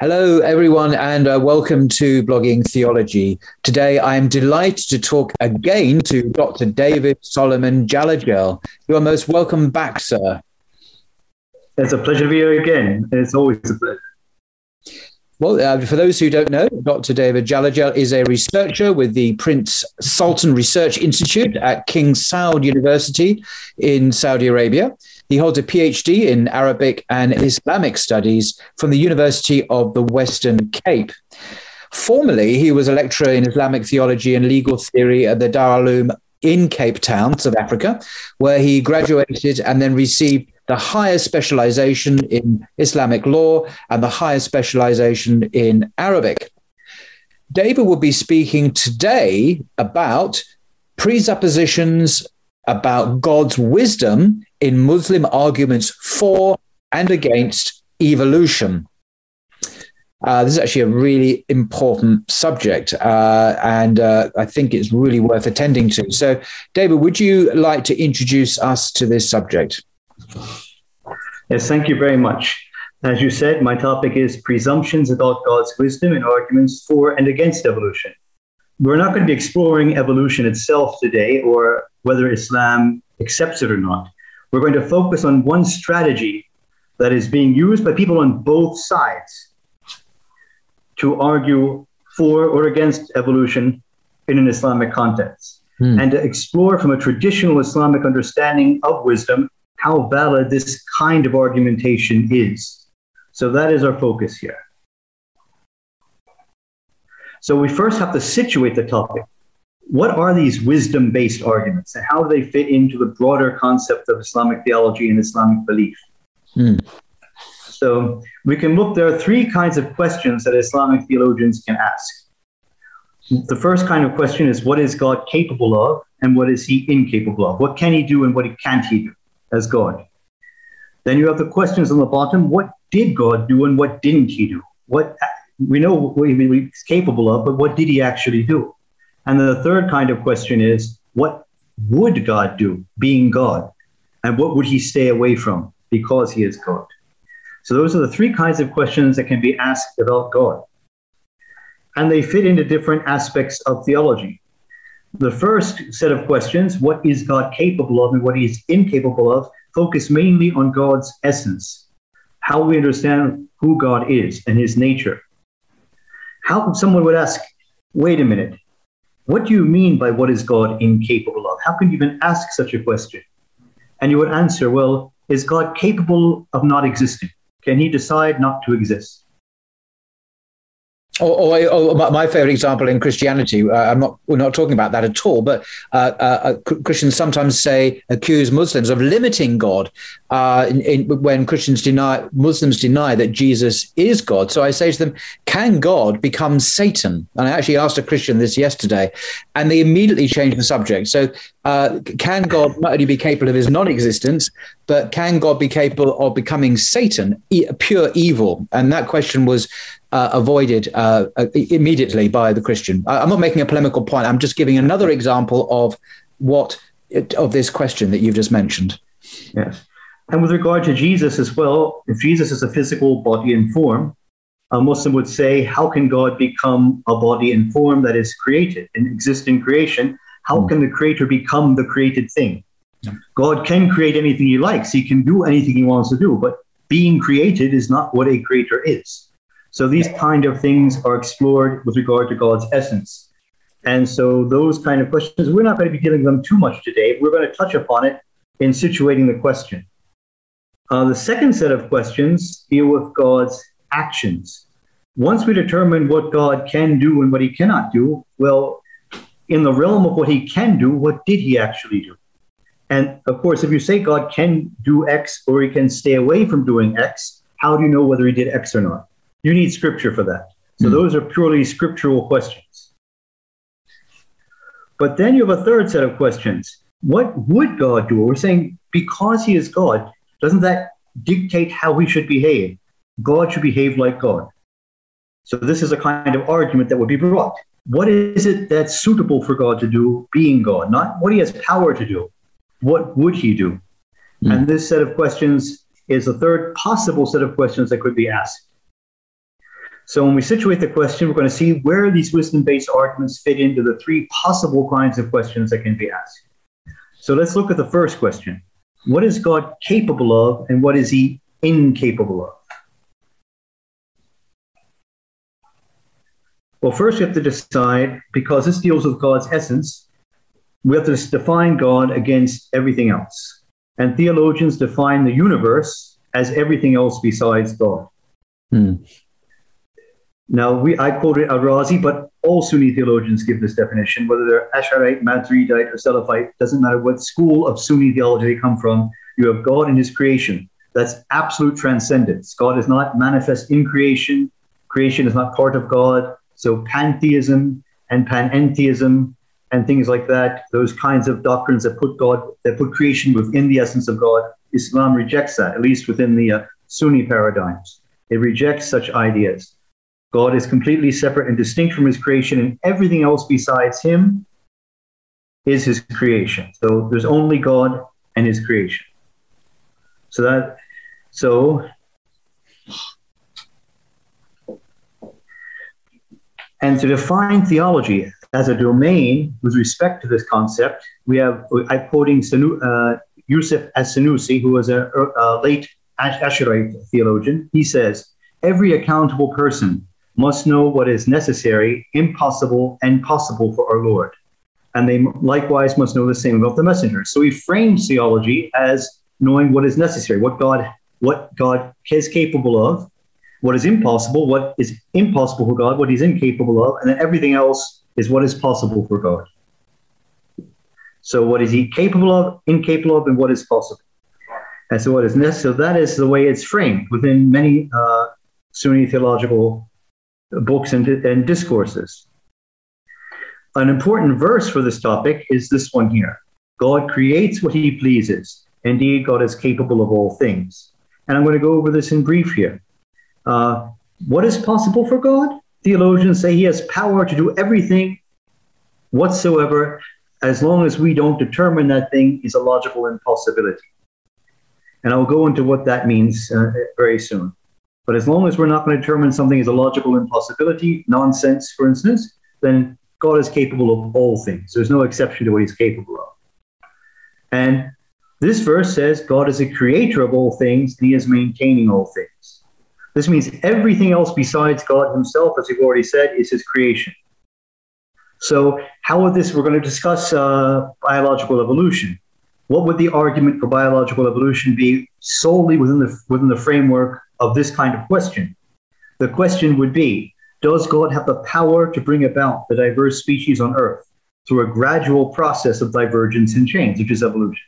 Hello, everyone, and uh, welcome to Blogging Theology. Today, I am delighted to talk again to Dr. David Solomon Jalajel. You are most welcome back, sir. It's a pleasure to be here again. It's always a pleasure. Well, uh, for those who don't know, Dr. David Jalajel is a researcher with the Prince Sultan Research Institute at King Saud University in Saudi Arabia. He holds a PhD in Arabic and Islamic studies from the University of the Western Cape. Formerly, he was a lecturer in Islamic theology and legal theory at the Dar Uloom in Cape Town, South Africa, where he graduated and then received the highest specialization in Islamic law and the highest specialization in Arabic. David will be speaking today about presuppositions about God's wisdom in Muslim arguments for and against evolution. Uh, this is actually a really important subject, uh, and uh, I think it's really worth attending to. So, David, would you like to introduce us to this subject? Yes, thank you very much. As you said, my topic is presumptions about God's wisdom and arguments for and against evolution. We're not going to be exploring evolution itself today or whether Islam accepts it or not. We're going to focus on one strategy that is being used by people on both sides to argue for or against evolution in an Islamic context, hmm. and to explore from a traditional Islamic understanding of wisdom how valid this kind of argumentation is. So that is our focus here. So we first have to situate the topic what are these wisdom based arguments and how do they fit into the broader concept of Islamic theology and Islamic belief? Hmm. So we can look, there are three kinds of questions that Islamic theologians can ask. The first kind of question is what is God capable of and what is he incapable of? What can he do and what can't he do as God? Then you have the questions on the bottom what did God do and what didn't he do? What we know what he's capable of, but what did he actually do? And the third kind of question is what would God do being God? And what would he stay away from because he is God? So those are the three kinds of questions that can be asked about God. And they fit into different aspects of theology. The first set of questions, what is God capable of and what he is incapable of, focus mainly on God's essence, how we understand who God is and his nature. How someone would ask, wait a minute, what do you mean by what is God incapable of? How can you even ask such a question? And you would answer, well, is God capable of not existing? Can he decide not to exist? Or, or, or, my favorite example in Christianity, uh, I'm not, we're not talking about that at all, but uh, uh, uh Christians sometimes say, accuse Muslims of limiting God uh, in, in, when Christians deny, Muslims deny that Jesus is God. So I say to them, can God become Satan? And I actually asked a Christian this yesterday, and they immediately changed the subject. So uh, can God not only be capable of his non existence, but can God be capable of becoming Satan, e- pure evil? And that question was uh, avoided uh, uh, immediately by the Christian. I, am not making a polemical point. I'm just giving another example of what of this question that you've just mentioned. Yes, and with regard to Jesus as well, if Jesus is a physical body and form, a Muslim would say, how can God become a body and form that is created and exist in creation? How mm. can the creator become the created thing? God can create anything he likes. He can do anything he wants to do, but being created is not what a creator is. So these kind of things are explored with regard to God's essence. And so those kind of questions, we're not going to be dealing with them too much today. We're going to touch upon it in situating the question. Uh, the second set of questions deal with God's actions. Once we determine what God can do and what he cannot do, well, in the realm of what he can do, what did he actually do? And of course, if you say God can do X or he can stay away from doing X, how do you know whether he did X or not? You need scripture for that. So mm. those are purely scriptural questions. But then you have a third set of questions. What would God do? We're saying because he is God, doesn't that dictate how we should behave? God should behave like God. So this is a kind of argument that would be brought. What is it that's suitable for God to do being God? Not what he has power to do, what would he do? Mm. And this set of questions is a third possible set of questions that could be asked. So when we situate the question, we're going to see where these wisdom-based arguments fit into the three possible kinds of questions that can be asked. So let's look at the first question. What is God capable of and what is he incapable of? Well, first we have to decide, because this deals with God's essence, we have to define God against everything else. And theologians define the universe as everything else besides God. Hmm. Now, we, I quoted Al-Razi, but all Sunni theologians give this definition, whether they're Asharite, Maturidite, or Salafite, doesn't matter what school of Sunni theology they come from, you have God in his creation. That's absolute transcendence. God is not manifest in creation. Creation is not part of God. So pantheism and panentheism and things like that, those kinds of doctrines that put God, that put creation within the essence of God, Islam rejects that, at least within the uh, Sunni paradigms. It rejects such ideas. God is completely separate and distinct from his creation, and everything else besides him is his creation. So there's only God and his creation. So that, so and to define theology as a domain with respect to this concept, we have, I'm quoting Sanu, uh, Yusuf as-Sanusi, who was a, a late Ash'arite theologian. He says, every accountable person must know what is necessary, impossible, and possible for our Lord. And they likewise must know the same about the messenger. So he frames theology as knowing what is necessary, what God, what God is capable of, what is impossible, what is impossible for God, what he's incapable of, and then everything else is what is possible for God. So, what is he capable of, incapable of, and what is possible? And so, what is necessary? So, that is the way it's framed within many uh, Sunni theological books and, and discourses. An important verse for this topic is this one here God creates what he pleases. Indeed, God is capable of all things. And I'm going to go over this in brief here. Uh, what is possible for God? Theologians say he has power to do everything whatsoever as long as we don't determine that thing is a logical impossibility. And I'll go into what that means uh, very soon. But as long as we're not going to determine something is a logical impossibility, nonsense, for instance, then God is capable of all things. There's no exception to what he's capable of. And this verse says God is a creator of all things and he is maintaining all things. This means everything else besides God Himself, as we've already said, is His creation. So, how would this? We're going to discuss uh, biological evolution. What would the argument for biological evolution be solely within the within the framework of this kind of question? The question would be: Does God have the power to bring about the diverse species on Earth through a gradual process of divergence and change, which is evolution,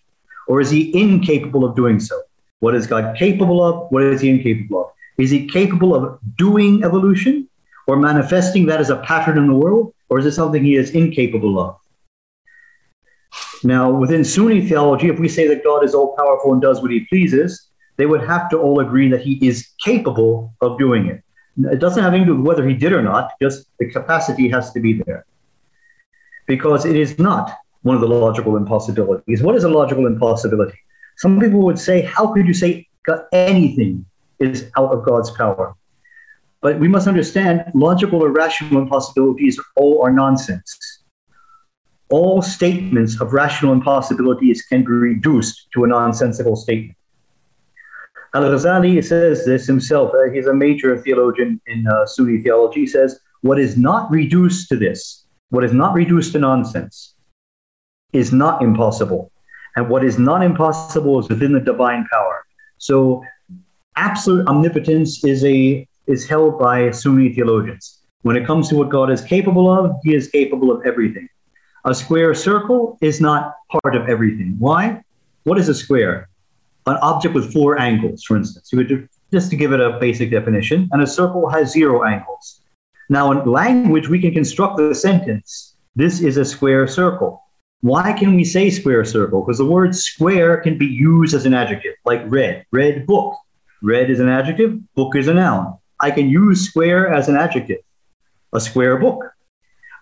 or is He incapable of doing so? What is God capable of? What is He incapable of? Is he capable of doing evolution or manifesting that as a pattern in the world? Or is it something he is incapable of? Now, within Sunni theology, if we say that God is all powerful and does what he pleases, they would have to all agree that he is capable of doing it. It doesn't have anything to do with whether he did or not, just the capacity has to be there. Because it is not one of the logical impossibilities. What is a logical impossibility? Some people would say, How could you say anything is out of God's power. But we must understand logical or rational impossibilities all are nonsense. All statements of rational impossibilities can be reduced to a nonsensical statement. Al Ghazali says this himself. Uh, he's a major theologian in uh, Sunni theology. He says, What is not reduced to this, what is not reduced to nonsense, is not impossible. And what is not impossible is within the divine power. So, absolute omnipotence is, a, is held by Sunni theologians. When it comes to what God is capable of, He is capable of everything. A square circle is not part of everything. Why? What is a square? An object with four angles, for instance. You would just to give it a basic definition, and a circle has zero angles. Now, in language, we can construct the sentence this is a square circle. Why can we say square circle? Because the word square can be used as an adjective, like red, red book. Red is an adjective, book is a noun. I can use square as an adjective, a square book.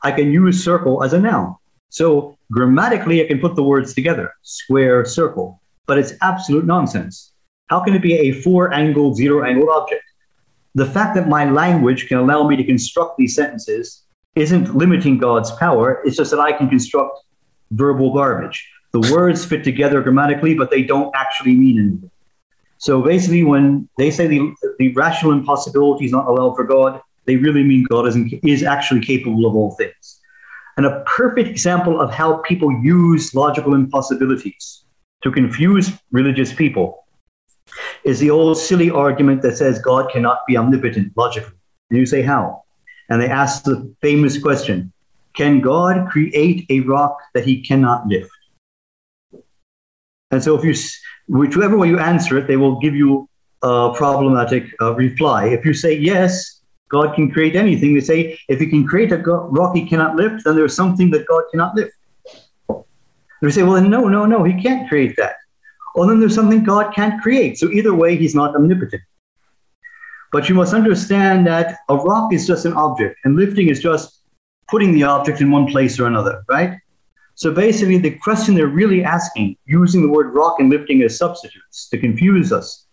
I can use circle as a noun. So grammatically, I can put the words together, square, circle, but it's absolute nonsense. How can it be a four angled, zero angled object? The fact that my language can allow me to construct these sentences isn't limiting God's power. It's just that I can construct verbal garbage. The words fit together grammatically, but they don't actually mean anything. So basically, when they say the, the rational impossibility is not allowed for God, they really mean God is, is actually capable of all things. And a perfect example of how people use logical impossibilities to confuse religious people is the old silly argument that says God cannot be omnipotent logically. And you say, how? And they ask the famous question Can God create a rock that he cannot lift? And so, if you, whichever way you answer it, they will give you a problematic uh, reply. If you say yes, God can create anything. They say if he can create a rock he cannot lift, then there's something that God cannot lift. They say, well, no, no, no, he can't create that. Well, then there's something God can't create. So either way, he's not omnipotent. But you must understand that a rock is just an object, and lifting is just putting the object in one place or another, right? So basically, the question they're really asking, using the word rock and lifting as substitutes to confuse us,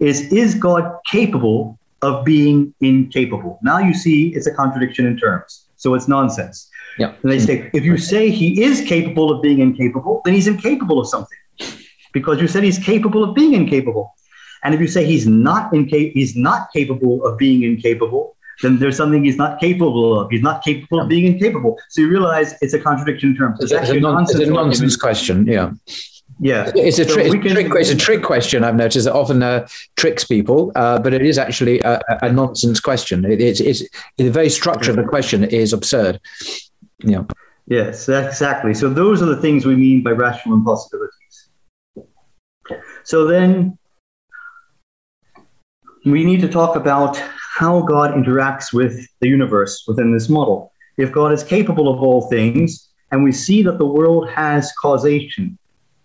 is Is God capable of being incapable. Now you see it's a contradiction in terms. So it's nonsense. Yeah. And they say, if you say he is capable of being incapable, then he's incapable of something. Because you said he's capable of being incapable. And if you say he's not inca- he's not capable of being incapable, then there's something he's not capable of. He's not capable of being incapable. So you realize it's a contradiction in terms. It's, it's actually a, non- it's a nonsense question. Yeah. Yeah, it's a, tri- so can, trick. It's a trick question. I've noticed that often uh, tricks people, uh, but it is actually a, a nonsense question. It, it's, it's the very structure of the question is absurd. Yeah. Yes, exactly. So those are the things we mean by rational impossibilities. So then we need to talk about how God interacts with the universe within this model. If God is capable of all things, and we see that the world has causation,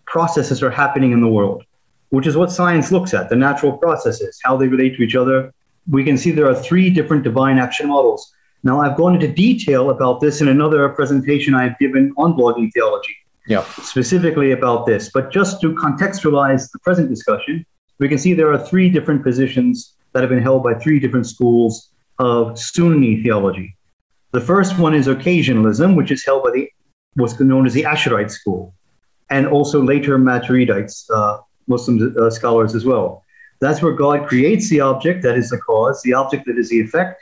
processes are happening in the world, which is what science looks at the natural processes, how they relate to each other. We can see there are three different divine action models. Now, I've gone into detail about this in another presentation I've given on blogging theology, yeah. specifically about this. But just to contextualize the present discussion, we can see there are three different positions that have been held by three different schools of Sunni theology. The first one is occasionalism, which is held by the what's known as the Asharite school and also later Maturidites, uh, Muslim uh, scholars as well. That's where God creates the object that is the cause, the object that is the effect,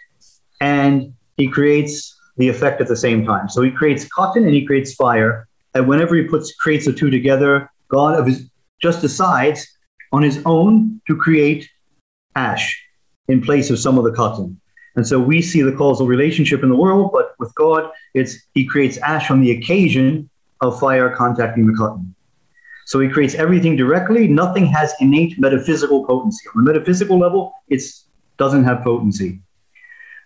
and he creates the effect at the same time. So he creates cotton and he creates fire. And whenever he puts creates the two together, God of his, just decides on his own to create ash in place of some of the cotton. And so we see the causal relationship in the world, but with God, it's he creates ash on the occasion of fire contacting the cotton. So he creates everything directly. Nothing has innate metaphysical potency. On the metaphysical level, it doesn't have potency.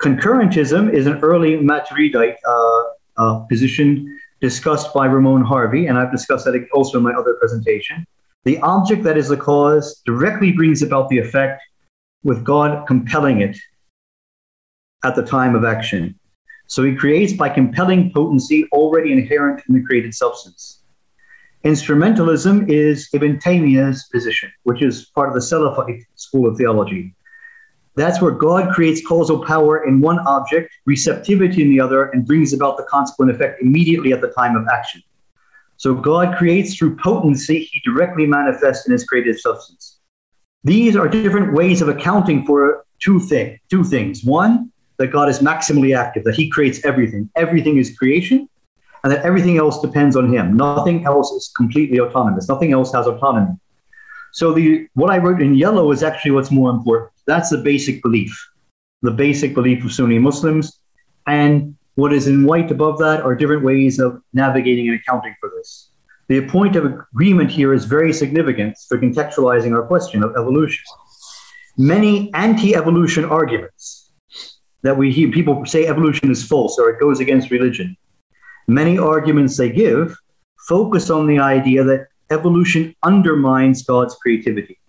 Concurrentism is an early Maturidite uh, uh, position discussed by Ramon Harvey, and I've discussed that also in my other presentation. The object that is the cause directly brings about the effect, with God compelling it at the time of action. So he creates by compelling potency already inherent in the created substance. Instrumentalism is Ibn Taymiyyah's position, which is part of the Salafite school of theology. That's where God creates causal power in one object, receptivity in the other, and brings about the consequent effect immediately at the time of action. So God creates through potency, he directly manifests in his created substance. These are different ways of accounting for two, thing, two things. One, that God is maximally active, that He creates everything. Everything is creation, and that everything else depends on Him. Nothing else is completely autonomous. Nothing else has autonomy. So the what I wrote in yellow is actually what's more important. That's the basic belief, the basic belief of Sunni Muslims, and what is in white above that are different ways of navigating and accounting for this. The point of agreement here is very significant for contextualizing our question of evolution. Many anti evolution arguments that we hear people say evolution is false or it goes against religion, many arguments they give focus on the idea that evolution undermines God's creativity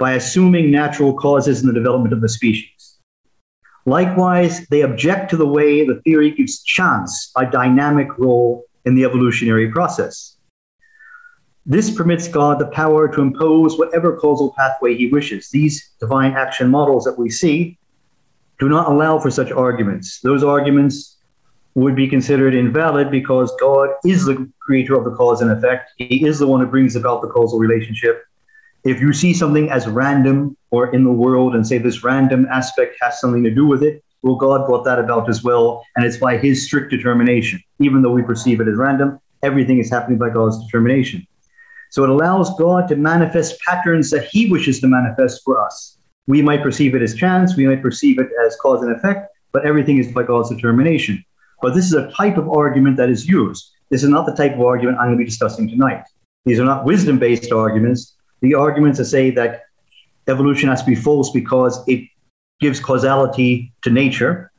by assuming natural causes in the development of the species. Likewise, they object to the way the theory gives chance a dynamic role in the evolutionary process. This permits God the power to impose whatever causal pathway he wishes. These divine action models that we see do not allow for such arguments. Those arguments would be considered invalid because God is the creator of the cause and effect. He is the one who brings about the causal relationship. If you see something as random or in the world and say this random aspect has something to do with it, well, God brought that about as well. And it's by his strict determination. Even though we perceive it as random, everything is happening by God's determination. So it allows God to manifest patterns that he wishes to manifest for us. We might perceive it as chance, we might perceive it as cause and effect, but everything is by God's determination. But this is a type of argument that is used. This is not the type of argument I'm going to be discussing tonight. These are not wisdom based arguments. The arguments that say that evolution has to be false because it gives causality to nature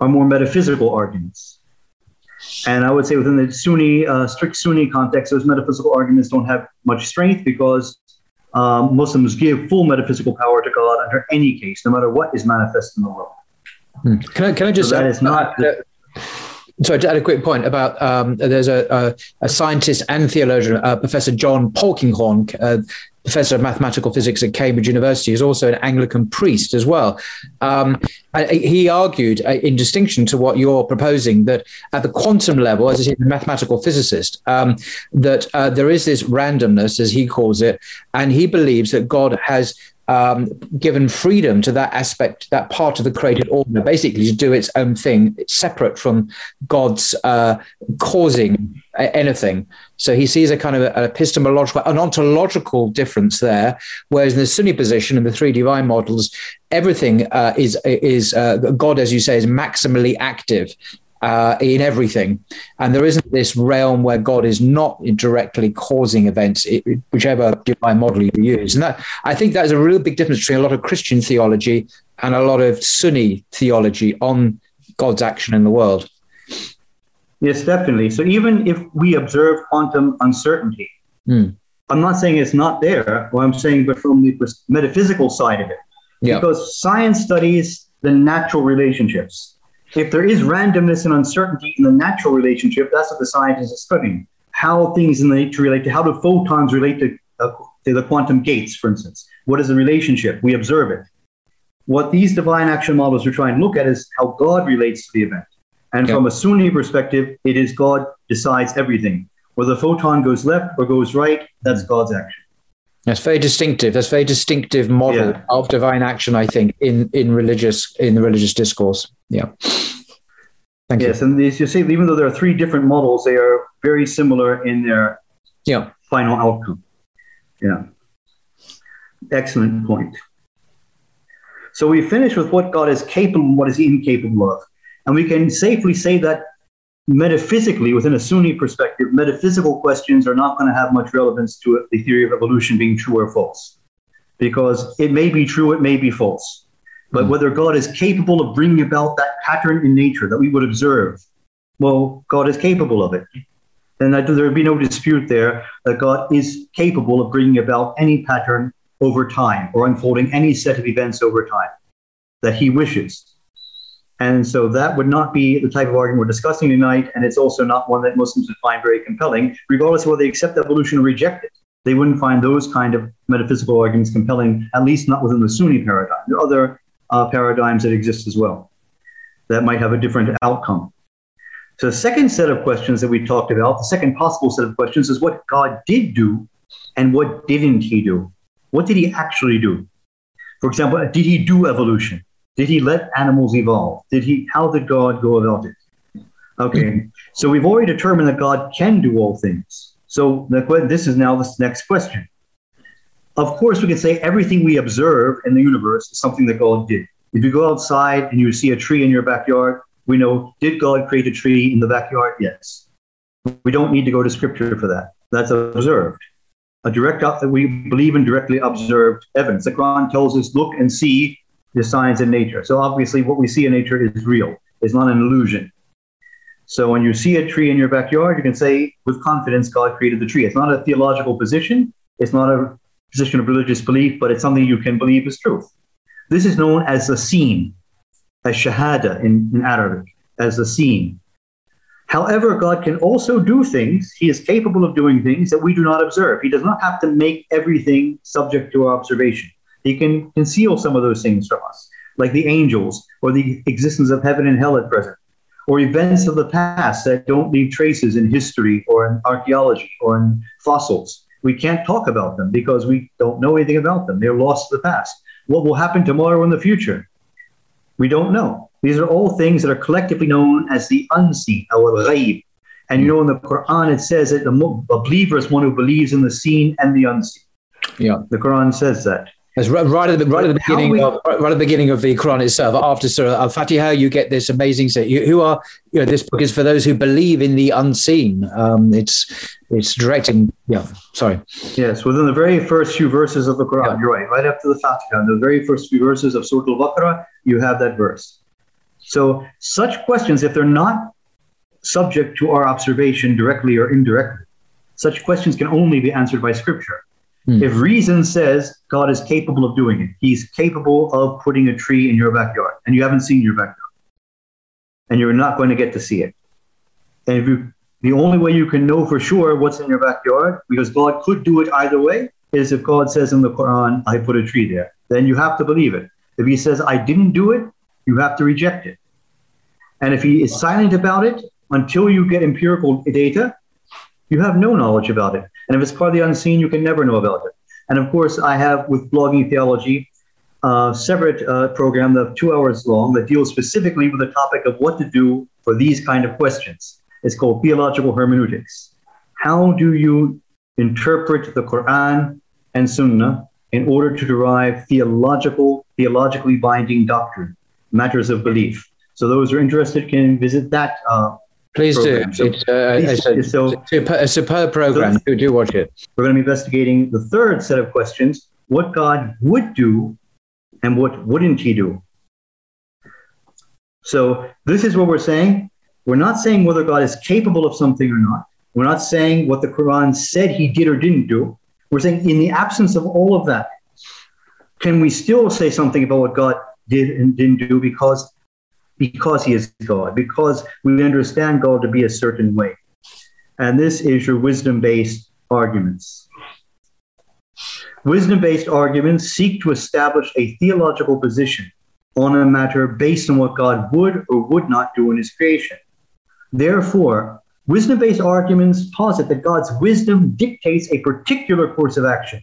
are more metaphysical arguments. And I would say within the Sunni, uh, strict Sunni context, those metaphysical arguments don't have much strength because um, Muslims give full metaphysical power to God under any case, no matter what is manifest in the world. Hmm. Can I, can I just so that is not. Sorry, to add a quick point about um, there's a, a, a, scientist and theologian, uh, Professor John Polkinghorne, uh, professor of mathematical physics at Cambridge University, is also an Anglican priest as well. Um, he argued, uh, in distinction to what you're proposing, that at the quantum level, as a mathematical physicist, um, that uh, there is this randomness, as he calls it, and he believes that God has um, given freedom to that aspect, that part of the created order, basically to do its own thing, separate from God's uh, causing anything. So he sees a kind of an epistemological, an ontological difference there. Whereas in the Sunni position and the three divine models, everything uh, is is uh, God, as you say, is maximally active uh, in everything. And there isn't this realm where God is not directly causing events, whichever divine model you use. And that, I think that is a real big difference between a lot of Christian theology and a lot of Sunni theology on God's action in the world. Yes, definitely. So even if we observe quantum uncertainty, mm. I'm not saying it's not there. What I'm saying, but from the metaphysical side of it, yeah. because science studies the natural relationships if there is randomness and uncertainty in the natural relationship, that's what the scientists are studying. How things in nature relate to how do photons relate to, uh, to the quantum gates, for instance? What is the relationship? We observe it. What these divine action models are trying to look at is how God relates to the event. And from a Sunni perspective, it is God decides everything. Whether the photon goes left or goes right, that's God's action. That's very distinctive. That's very distinctive model yeah. of divine action, I think, in in religious in the religious discourse. Yeah. Thank yes, you. and these you see, even though there are three different models, they are very similar in their yeah. final outcome. Yeah. Excellent point. So we finish with what God is capable and what is incapable of. And we can safely say that metaphysically, within a Sunni perspective, metaphysical questions are not going to have much relevance to the theory of evolution being true or false. Because it may be true, it may be false. But mm. whether God is capable of bringing about that pattern in nature that we would observe, well, God is capable of it. And there would be no dispute there that God is capable of bringing about any pattern over time or unfolding any set of events over time that he wishes. And so that would not be the type of argument we're discussing tonight. And it's also not one that Muslims would find very compelling, regardless of whether they accept evolution or reject it. They wouldn't find those kind of metaphysical arguments compelling, at least not within the Sunni paradigm. There are other uh, paradigms that exist as well that might have a different outcome. So, the second set of questions that we talked about, the second possible set of questions is what God did do and what didn't he do? What did he actually do? For example, did he do evolution? Did he let animals evolve? Did he? How did God go about it? Okay, so we've already determined that God can do all things. So the, this is now the next question. Of course, we can say everything we observe in the universe is something that God did. If you go outside and you see a tree in your backyard, we know, did God create a tree in the backyard? Yes. We don't need to go to scripture for that. That's observed. A direct, we believe in directly observed evidence. The Quran tells us, look and see the signs in nature. So obviously, what we see in nature is real. It's not an illusion. So when you see a tree in your backyard, you can say with confidence, God created the tree. It's not a theological position. It's not a position of religious belief, but it's something you can believe is truth. This is known as a scene, as shahada in, in Arabic, as a scene. However, God can also do things. He is capable of doing things that we do not observe. He does not have to make everything subject to our observation. He can conceal some of those things from us, like the angels or the existence of heaven and hell at present or events of the past that don't leave traces in history or in archaeology or in fossils. We can't talk about them because we don't know anything about them. They're lost to the past. What will happen tomorrow in the future? We don't know. These are all things that are collectively known as the unseen, or ghaib. And you know, in the Quran, it says that the believer is one who believes in the seen and the unseen. Yeah. The Quran says that. It's right, right at the right at the beginning we, of right at the beginning of the Quran itself. After Surah Al Fatiha, you get this amazing say. Who are you know? This book is for those who believe in the unseen. Um, it's it's directing. Yeah, sorry. Yes, within the very first few verses of the Quran, yeah. you're right. Right after the Fatiha, the very first few verses of Surah Al Baqarah, you have that verse. So such questions, if they're not subject to our observation directly or indirectly, such questions can only be answered by Scripture. Hmm. If reason says God is capable of doing it, He's capable of putting a tree in your backyard, and you haven't seen your backyard, and you're not going to get to see it. And if you, the only way you can know for sure what's in your backyard, because God could do it either way, is if God says in the Quran, "I put a tree there." Then you have to believe it. If He says, "I didn't do it," you have to reject it. And if He is silent about it until you get empirical data, you have no knowledge about it. And if it's part of the unseen, you can never know about it. And of course, I have with blogging theology a separate uh, program of two hours long that deals specifically with the topic of what to do for these kind of questions. It's called theological hermeneutics. How do you interpret the Quran and Sunnah in order to derive theological, theologically binding doctrine, matters of belief? So those who are interested can visit that uh, Please program. do. So, it's, uh, it's, a, so, a, superb program. So do, do watch it. We're going to be investigating the third set of questions what God would do and what wouldn't he do. So, this is what we're saying. We're not saying whether God is capable of something or not. We're not saying what the Quran said he did or didn't do. We're saying, in the absence of all of that, can we still say something about what God did and didn't do? Because because he is God, because we understand God to be a certain way. And this is your wisdom based arguments. Wisdom based arguments seek to establish a theological position on a matter based on what God would or would not do in his creation. Therefore, wisdom based arguments posit that God's wisdom dictates a particular course of action.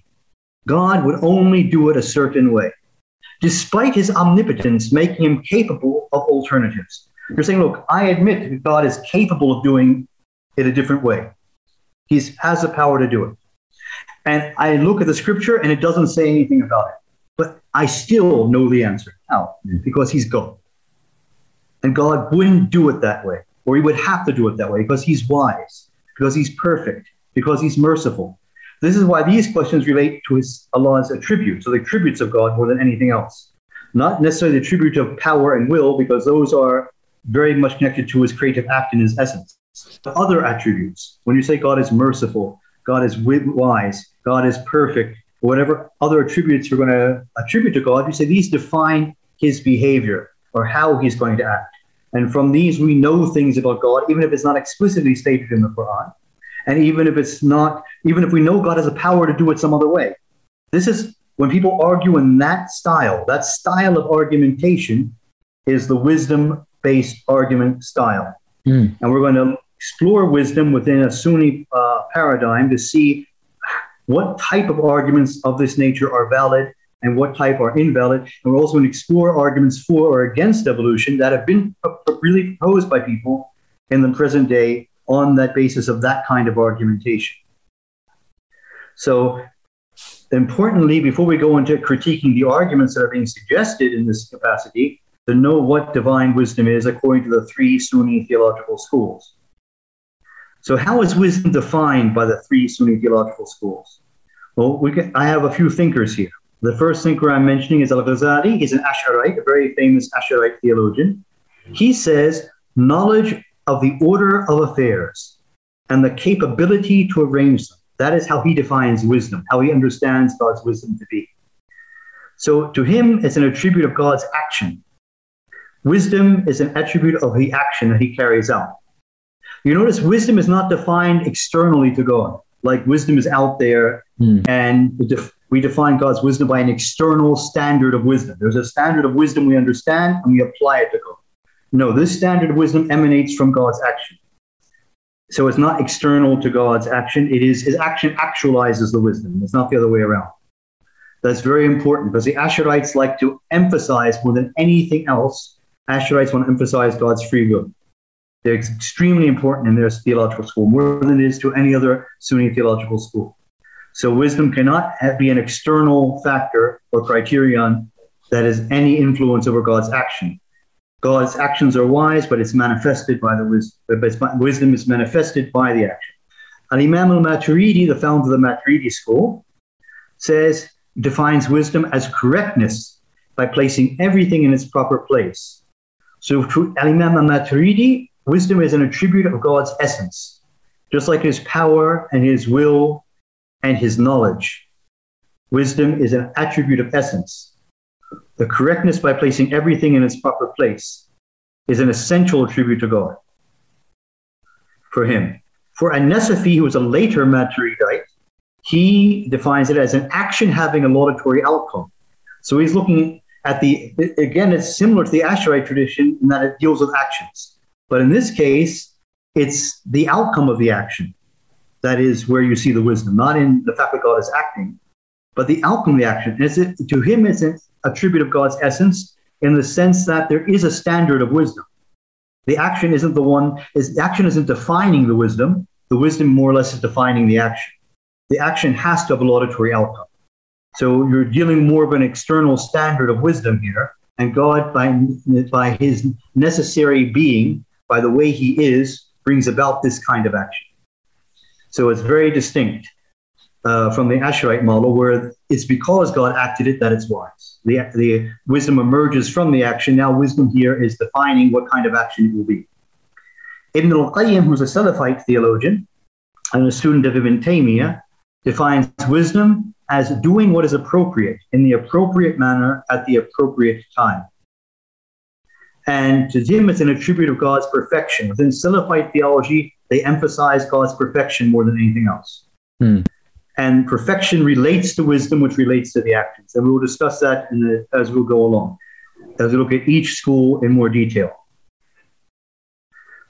God would only do it a certain way despite his omnipotence making him capable of alternatives. You're saying, look, I admit that God is capable of doing it a different way. He has the power to do it. And I look at the scripture and it doesn't say anything about it. But I still know the answer. How? Because he's God. And God wouldn't do it that way, or he would have to do it that way because he's wise, because he's perfect, because he's merciful, this is why these questions relate to his Allah's attributes, or the attributes of God more than anything else. Not necessarily the attribute of power and will, because those are very much connected to his creative act and his essence. The other attributes, when you say God is merciful, God is wise, God is perfect, whatever other attributes you're going to attribute to God, you say these define his behavior or how he's going to act. And from these, we know things about God, even if it's not explicitly stated in the Quran. And even if it's not, even if we know God has a power to do it some other way. This is when people argue in that style, that style of argumentation is the wisdom based argument style. Mm. And we're going to explore wisdom within a Sunni uh, paradigm to see what type of arguments of this nature are valid and what type are invalid. And we're also going to explore arguments for or against evolution that have been really proposed by people in the present day on that basis of that kind of argumentation. So, importantly, before we go into critiquing the arguments that are being suggested in this capacity, to know what divine wisdom is according to the three Sunni theological schools. So, how is wisdom defined by the three Sunni theological schools? Well, we can, I have a few thinkers here. The first thinker I'm mentioning is Al Ghazali. He's an Asharite, a very famous Asharite theologian. He says knowledge of the order of affairs and the capability to arrange them. That is how he defines wisdom, how he understands God's wisdom to be. So to him, it's an attribute of God's action. Wisdom is an attribute of the action that he carries out. You notice wisdom is not defined externally to God. Like wisdom is out there, mm. and we define God's wisdom by an external standard of wisdom. There's a standard of wisdom we understand, and we apply it to God. No, this standard of wisdom emanates from God's action. So it's not external to God's action. It is his action actualizes the wisdom. It's not the other way around. That's very important because the Asherites like to emphasize more than anything else. Asherites want to emphasize God's free will. They're extremely important in their theological school, more than it is to any other Sunni theological school. So wisdom cannot be an external factor or criterion that has any influence over God's action. God's actions are wise, but it's manifested by the wisdom. Wisdom is manifested by the action. Al Imam al Maturidi, the founder of the Maturidi school, says defines wisdom as correctness by placing everything in its proper place. So, Al Imam al Maturidi, wisdom is an attribute of God's essence, just like his power and his will and his knowledge. Wisdom is an attribute of essence. The correctness by placing everything in its proper place is an essential attribute to God for him. For An-Nasafi, who was a later Maturidite, he defines it as an action having a laudatory outcome. So he's looking at the, again, it's similar to the Asherite tradition in that it deals with actions. But in this case, it's the outcome of the action that is where you see the wisdom, not in the fact that God is acting, but the outcome of the action. Is it, to him, it's an attribute of God's essence in the sense that there is a standard of wisdom. The action isn't the one, is the action isn't defining the wisdom. The wisdom more or less is defining the action. The action has to have a laudatory outcome. So you're dealing more of an external standard of wisdom here. And God, by, by his necessary being, by the way he is, brings about this kind of action. So it's very distinct uh, from the Asherite model, where it's because God acted it that it's wise. The, the wisdom emerges from the action. Now, wisdom here is defining what kind of action it will be. Ibn al-Qayyim, who's a Salafite theologian and a student of Ibn Taymiyyah, defines wisdom as doing what is appropriate in the appropriate manner at the appropriate time. And to him, it's an attribute of God's perfection. Within Salafite theology, they emphasize God's perfection more than anything else. Hmm. And perfection relates to wisdom, which relates to the actions. And we will discuss that the, as we'll go along, as we look at each school in more detail.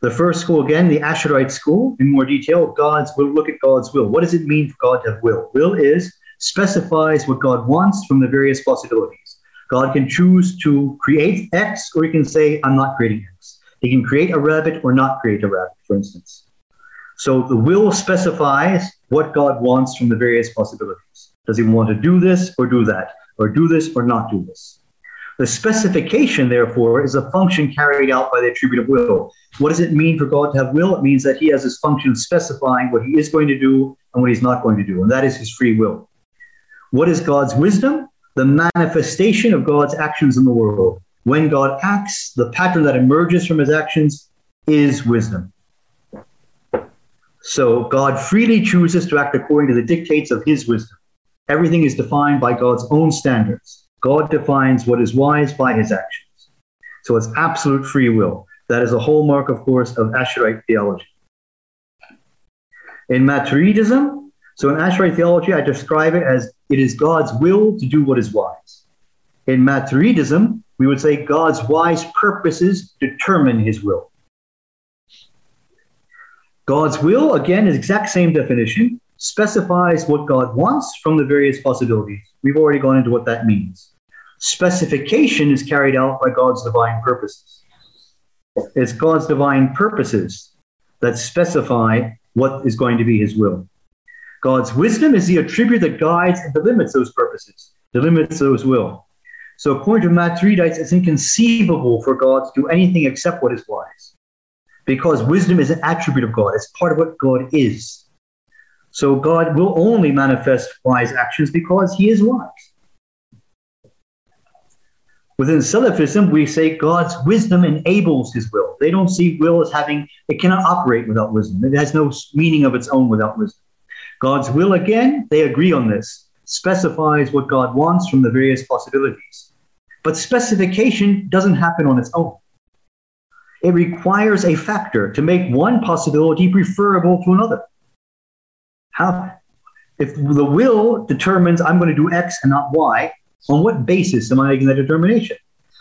The first school, again, the Asherite school, in more detail, God's will look at God's will. What does it mean for God to have will? Will is specifies what God wants from the various possibilities. God can choose to create X, or he can say, I'm not creating X. He can create a rabbit or not create a rabbit, for instance. So the will specifies what God wants from the various possibilities. Does he want to do this or do that, or do this or not do this? The specification, therefore, is a function carried out by the attribute of will. What does it mean for God to have will? It means that he has his function specifying what he is going to do and what he's not going to do, and that is his free will. What is God's wisdom? The manifestation of God's actions in the world. When God acts, the pattern that emerges from his actions is wisdom. So God freely chooses to act according to the dictates of his wisdom. Everything is defined by God's own standards. God defines what is wise by his actions. So it's absolute free will. That is a hallmark, of course, of Asherite theology. In Maturidism, so in Asherite theology, I describe it as it is God's will to do what is wise. In Maturidism, we would say God's wise purposes determine his will. God's will, again, is exact same definition. specifies what God wants from the various possibilities. We've already gone into what that means. Specification is carried out by God's divine purposes. It's God's divine purposes that specify what is going to be his will. God's wisdom is the attribute that guides and delimits those purposes, delimits those will. So according to Maturidites, it's inconceivable for God to do anything except what is wise. Because wisdom is an attribute of God. It's part of what God is. So God will only manifest wise actions because he is wise. Within Salafism, we say God's wisdom enables his will. They don't see will as having, it cannot operate without wisdom. It has no meaning of its own without wisdom. God's will, again, they agree on this, specifies what God wants from the various possibilities. But specification doesn't happen on its own. It requires a factor to make one possibility preferable to another. How, if the will determines I'm going to do X and not Y, on what basis am I making that determination?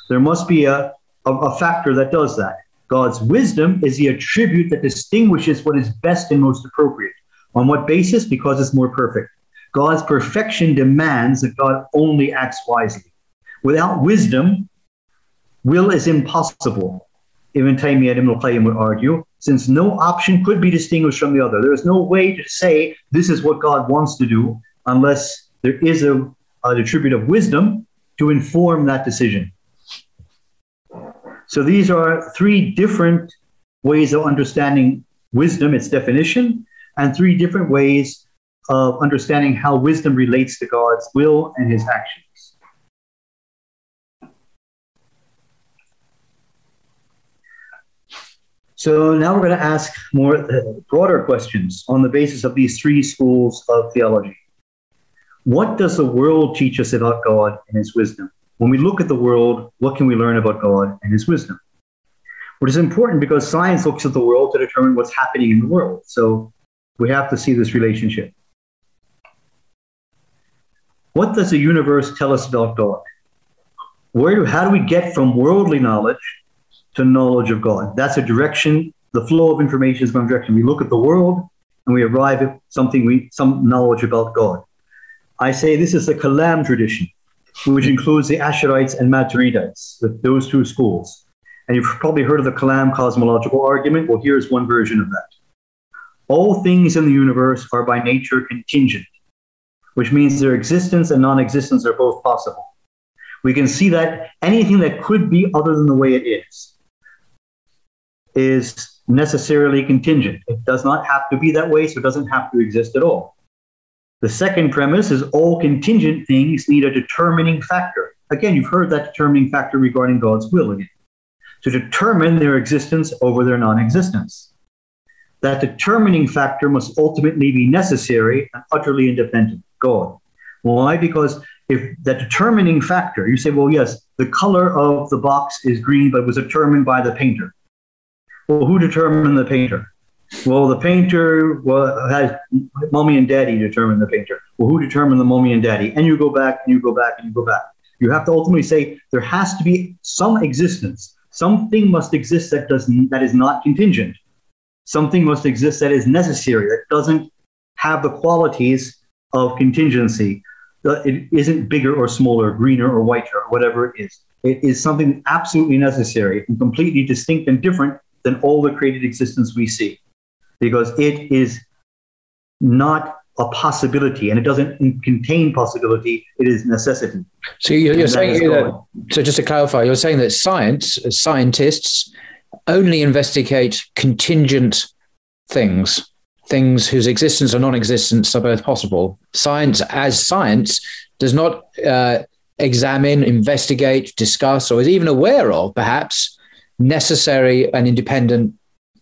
There must be a, a, a factor that does that. God's wisdom is the attribute that distinguishes what is best and most appropriate. On what basis? Because it's more perfect. God's perfection demands that God only acts wisely. Without wisdom, will is impossible. Taymiyyah and Ibn Qayyim would argue, since no option could be distinguished from the other. There is no way to say this is what God wants to do unless there is a, attribute of wisdom to inform that decision. So these are three different ways of understanding wisdom, its definition, and three different ways of understanding how wisdom relates to God's will and his actions. So now we're going to ask more uh, broader questions on the basis of these three schools of theology. What does the world teach us about God and his wisdom? When we look at the world, what can we learn about God and his wisdom? Which is important because science looks at the world to determine what's happening in the world. So we have to see this relationship. What does the universe tell us about God? Where do, how do we get from worldly knowledge to knowledge of God. That's a direction. The flow of information is one direction. We look at the world and we arrive at something we some knowledge about God. I say this is the Kalam tradition, which includes the Ash'arites and Maturidites, those two schools. And you've probably heard of the Kalam cosmological argument. Well, here's one version of that. All things in the universe are by nature contingent, which means their existence and non existence are both possible. We can see that anything that could be other than the way it is is necessarily contingent. It does not have to be that way, so it doesn't have to exist at all. The second premise is all contingent things need a determining factor. Again, you've heard that determining factor regarding God's will again. To determine their existence over their non existence. That determining factor must ultimately be necessary and utterly independent, God. Why? Because if that determining factor, you say, well, yes, the color of the box is green, but it was determined by the painter. Well, who determined the painter? Well, the painter well, has mommy and daddy determine the painter. Well, who determined the mommy and daddy? And you go back and you go back and you go back. You have to ultimately say there has to be some existence. Something must exist that does that is not contingent. Something must exist that is necessary that doesn't have the qualities of contingency. Uh, it isn't bigger or smaller, greener or whiter, or whatever it is. It is something absolutely necessary and completely distinct and different than all the created existence we see. Because it is not a possibility and it doesn't contain possibility it is necessity. So you're, you're saying that, so just to clarify you're saying that science scientists only investigate contingent things things whose existence or non-existence are both possible. Science as science does not uh, examine investigate discuss or is even aware of perhaps necessary and independent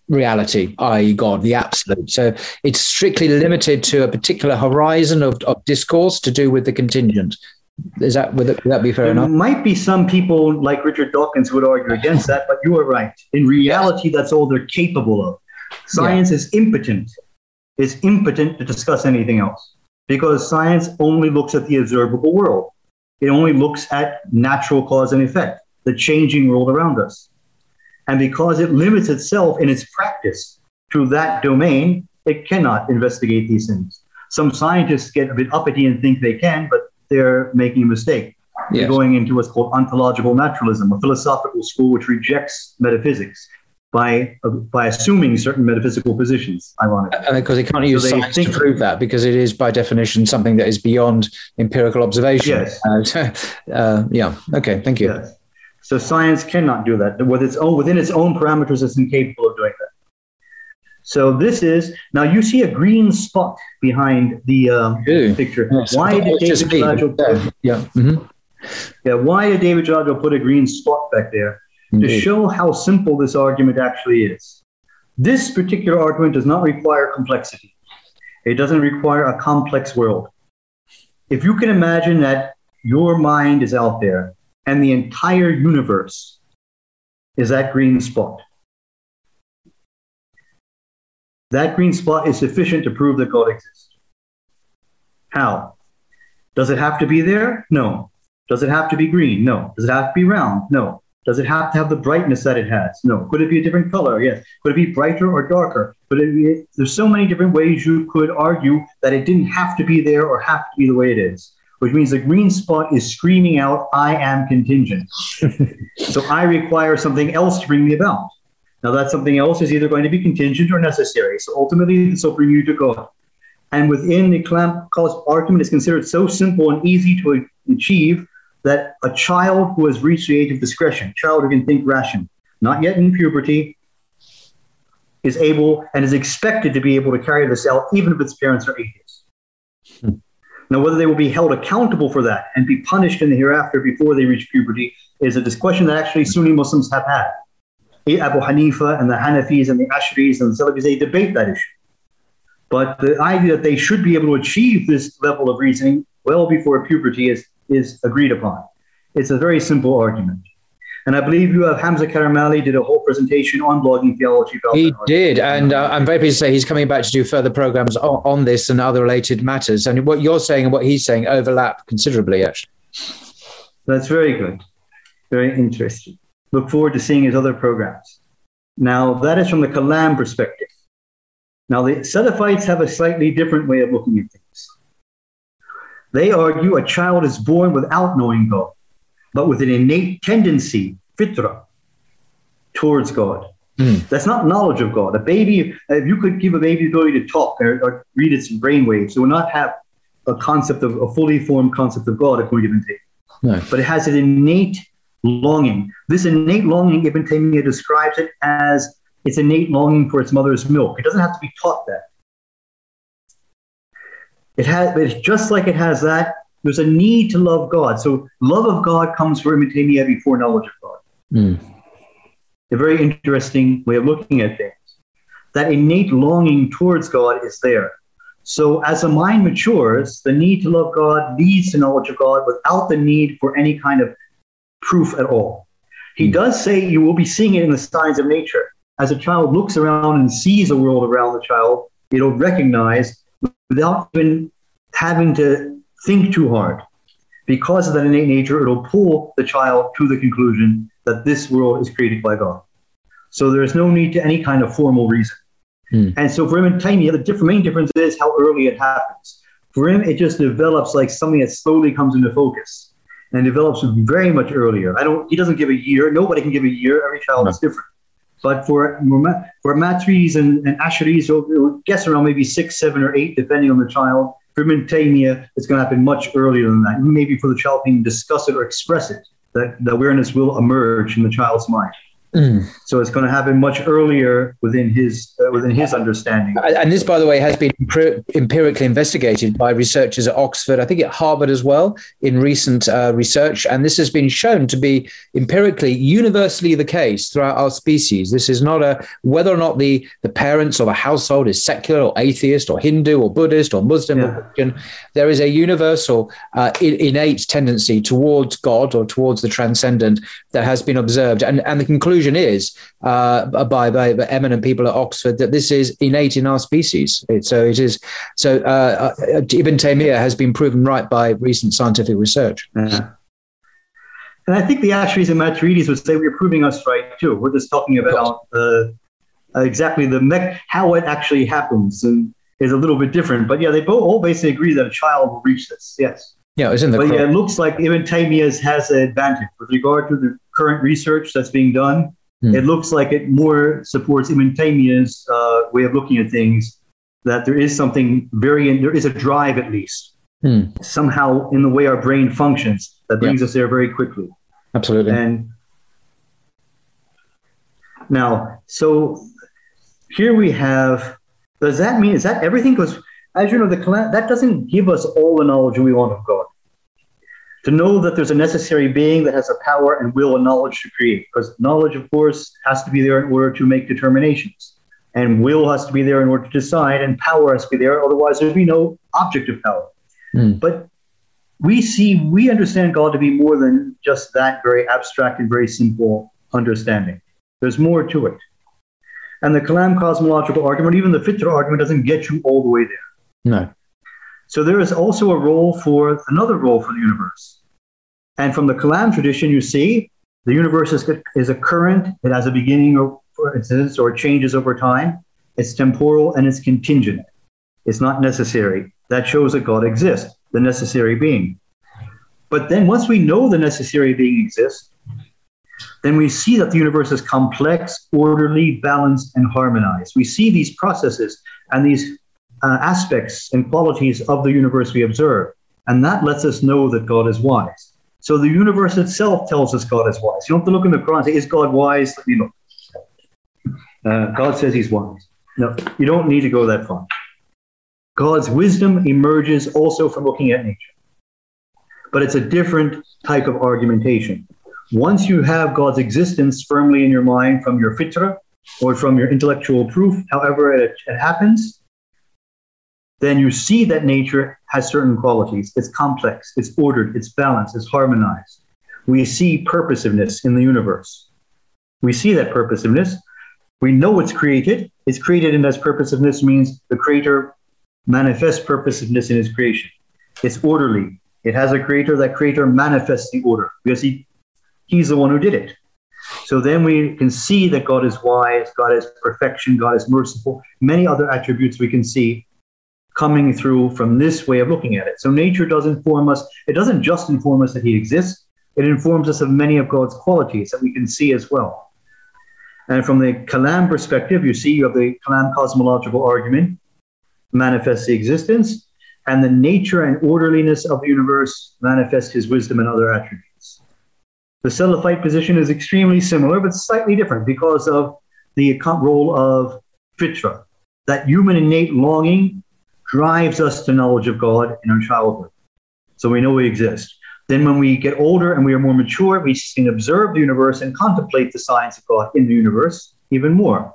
reality, i.e., God, the absolute. So it's strictly limited to a particular horizon of, of discourse to do with the contingent. Is that would, would that be fair there enough? There might be some people like Richard Dawkins who would argue against that, but you are right. In reality, that's all they're capable of. Science yeah. is impotent. Is impotent to discuss anything else because science only looks at the observable world. It only looks at natural cause and effect, the changing world around us. And because it limits itself in its practice to that domain, it cannot investigate these things. some scientists get a bit uppity and think they can, but they're making a mistake. Yes. They're going into what's called ontological naturalism, a philosophical school which rejects metaphysics by uh, by assuming certain metaphysical positions. Ironically, uh, because they can't use so science to prove that, because it is by definition something that is beyond empirical observation. Yes. Uh, uh, yeah. Okay. Thank you. Yes. So science cannot do that. With its own within its own parameters, it's incapable of doing that. So this is now you see a green spot behind the um, picture. Yes. Why did David Jalajel put, yeah. Mm-hmm. yeah, why did David Jalajel put a green spot back there? Indeed. to show how simple this argument actually is. This particular argument does not require complexity. It doesn't require a complex world. If you can imagine that your mind is out there and the entire universe is that green spot, that green spot is sufficient to prove that God exists. How? Does it have to be there? No. Does it have to be green? No. Does it have to be round? No. Does it have to have the brightness that it has? No. Could it be a different color? Yes. Could it be brighter or darker? But there's so many different ways you could argue that it didn't have to be there or have to be the way it is, which means the green spot is screaming out, I am contingent. so I require something else to bring me about. Now, that something else is either going to be contingent or necessary. So ultimately, this will bring you to God. And within the Kalam argument, is considered so simple and easy to achieve that a child who has reached the age of discretion, child who can think ration, not yet in puberty, is able and is expected to be able to carry this out, even if its parents are atheists. Now, whether they will be held accountable for that and be punished in the hereafter before they reach puberty is a discussion that actually Sunni Muslims have had. Abu Hanifa and the Hanafis and the Ash'aris and the Salafis, they debate that issue. But the idea that they should be able to achieve this level of reasoning well before puberty is is agreed upon. It's a very simple argument. And I believe you have Hamza Karamali did a whole presentation on blogging theology. He did, and uh, I'm very pleased to say he's coming back to do further programs on, on, this and other related matters. And what you're saying and what he's saying overlap considerably, actually. That's very good, very interesting. Look forward to seeing his other programs. Now, that is from the Kalam perspective. Now, the Salafites have a slightly different way of looking at things. They argue a child is born without knowing God, but with an innate tendency, fitra, towards God. Mm. That's not knowledge of God. A baby, if you could give a baby the ability to talk or, or read its brainwaves, it will not have a concept of a fully formed concept of God, according to Ibn Taymiyyah. No. But it has an innate longing. This innate longing, Ibn Taymiyyah describes it as its innate longing for its mother's milk. It doesn't have to be taught that. It has, it's just like it has that. There's a need to love God. So love of God comes for Taymiyyah before knowledge of God. Mm. A very interesting way of looking at things. That innate longing towards God is there. So as a mind matures, the need to love God leads to knowledge of God without the need for any kind of proof at all. He mm. does say you will be seeing it in the signs of nature. As a child looks around and sees a world around the child, it'll recognize without even having to think too hard. Because of that innate nature, it'll pull the child to the conclusion that this world is created by God. So there's no need to any kind of formal reason. Hmm. And so for Ibn Taymiyyah, the different, main difference is how early it happens. For him, it just develops like something that slowly comes into focus and develops very much earlier. I don't. He doesn't give a year. Nobody can give a year. Every child no. is different. But for for Maturidis and, and Ash'aris, it'll, guess around maybe six, seven, or eight, depending on the child. Taymiyyah, it's going to happen much earlier than that. Maybe for the child can discuss it or express it, that the awareness will emerge in the child's mind. Mm. So it's going to happen much earlier within his uh, within his understanding. And this, by the way, has been empirically investigated by researchers at Oxford, I think at Harvard as well, in recent uh, research. And this has been shown to be empirically universally the case throughout our species. This is not a whether or not the the parents of a household is secular or atheist or Hindu or Buddhist or Muslim yeah. or Christian. There is a universal uh, innate tendency towards God or towards the transcendent that has been observed, and and the conclusion conclusion is uh, by, by eminent people at Oxford that this is innate in our species. It, so it is. So uh, uh, Ibn Taymiyyah has been proven right by recent scientific research. Yeah. And I think the Ash'aris and Maturidis would say we're proving us right too. We're just talking about uh, exactly the me- how it actually happens. And is a little bit different. But yeah, they both all basically agree that a child will reach this. Yes. Yeah, it's in the. But yeah, it looks like Ibn Taymiyyah has an advantage with regard to the current research that's being done. Hmm. It looks like it more supports Ibn Taymiyyah's uh, way of looking at things. That there is something very, there is a drive at least hmm. somehow in the way our brain functions that brings yeah. us there very quickly. Absolutely. And now, so here we have. Does that mean is that everything? Because as you know, the that doesn't give us all the knowledge we want of God. To know that there's a necessary being that has a power and will and knowledge to create, because knowledge, of course, has to be there in order to make determinations, and will has to be there in order to decide, and power has to be there. Otherwise, there'd be no object of power. Mm. But we see, we understand God to be more than just that very abstract and very simple understanding. There's more to it. And the Kalam cosmological argument, even the Fitra argument, doesn't get you all the way there. No. So there is also a role for another role for the universe. And from the Kalam tradition, you see the universe is, is a current, it has a beginning or, for instance, or changes over time. It's temporal and it's contingent. It's not necessary. That shows that God exists, the necessary being. But then once we know the necessary being exists, then we see that the universe is complex, orderly, balanced, and harmonized. We see these processes and these uh, aspects and qualities of the universe we observe. And that lets us know that God is wise. So the universe itself tells us God is wise. You don't have to look in the Quran and say, Is God wise? Let me look. Uh, God says he's wise. No, you don't need to go that far. God's wisdom emerges also from looking at nature. But it's a different type of argumentation. Once you have God's existence firmly in your mind from your fitra or from your intellectual proof, however it, it happens, then you see that nature has certain qualities. It's complex, it's ordered, it's balanced, it's harmonized. We see purposiveness in the universe. We see that purposiveness. We know it's created. It's created, and as purposiveness means the creator manifests purposiveness in his creation. It's orderly. It has a creator. That creator manifests the order because he, he's the one who did it. So then we can see that God is wise, God is perfection, God is merciful, many other attributes we can see coming through from this way of looking at it. So nature does inform us, it doesn't just inform us that he exists, it informs us of many of God's qualities that we can see as well. And from the Kalam perspective, you see you have the Kalam cosmological argument manifests the existence, and the nature and orderliness of the universe manifest his wisdom and other attributes. The Salafite position is extremely similar, but slightly different because of the role of fitra, that human innate longing drives us to knowledge of God in our childhood. So we know we exist. Then, when we get older and we are more mature, we can observe the universe and contemplate the signs of God in the universe even more.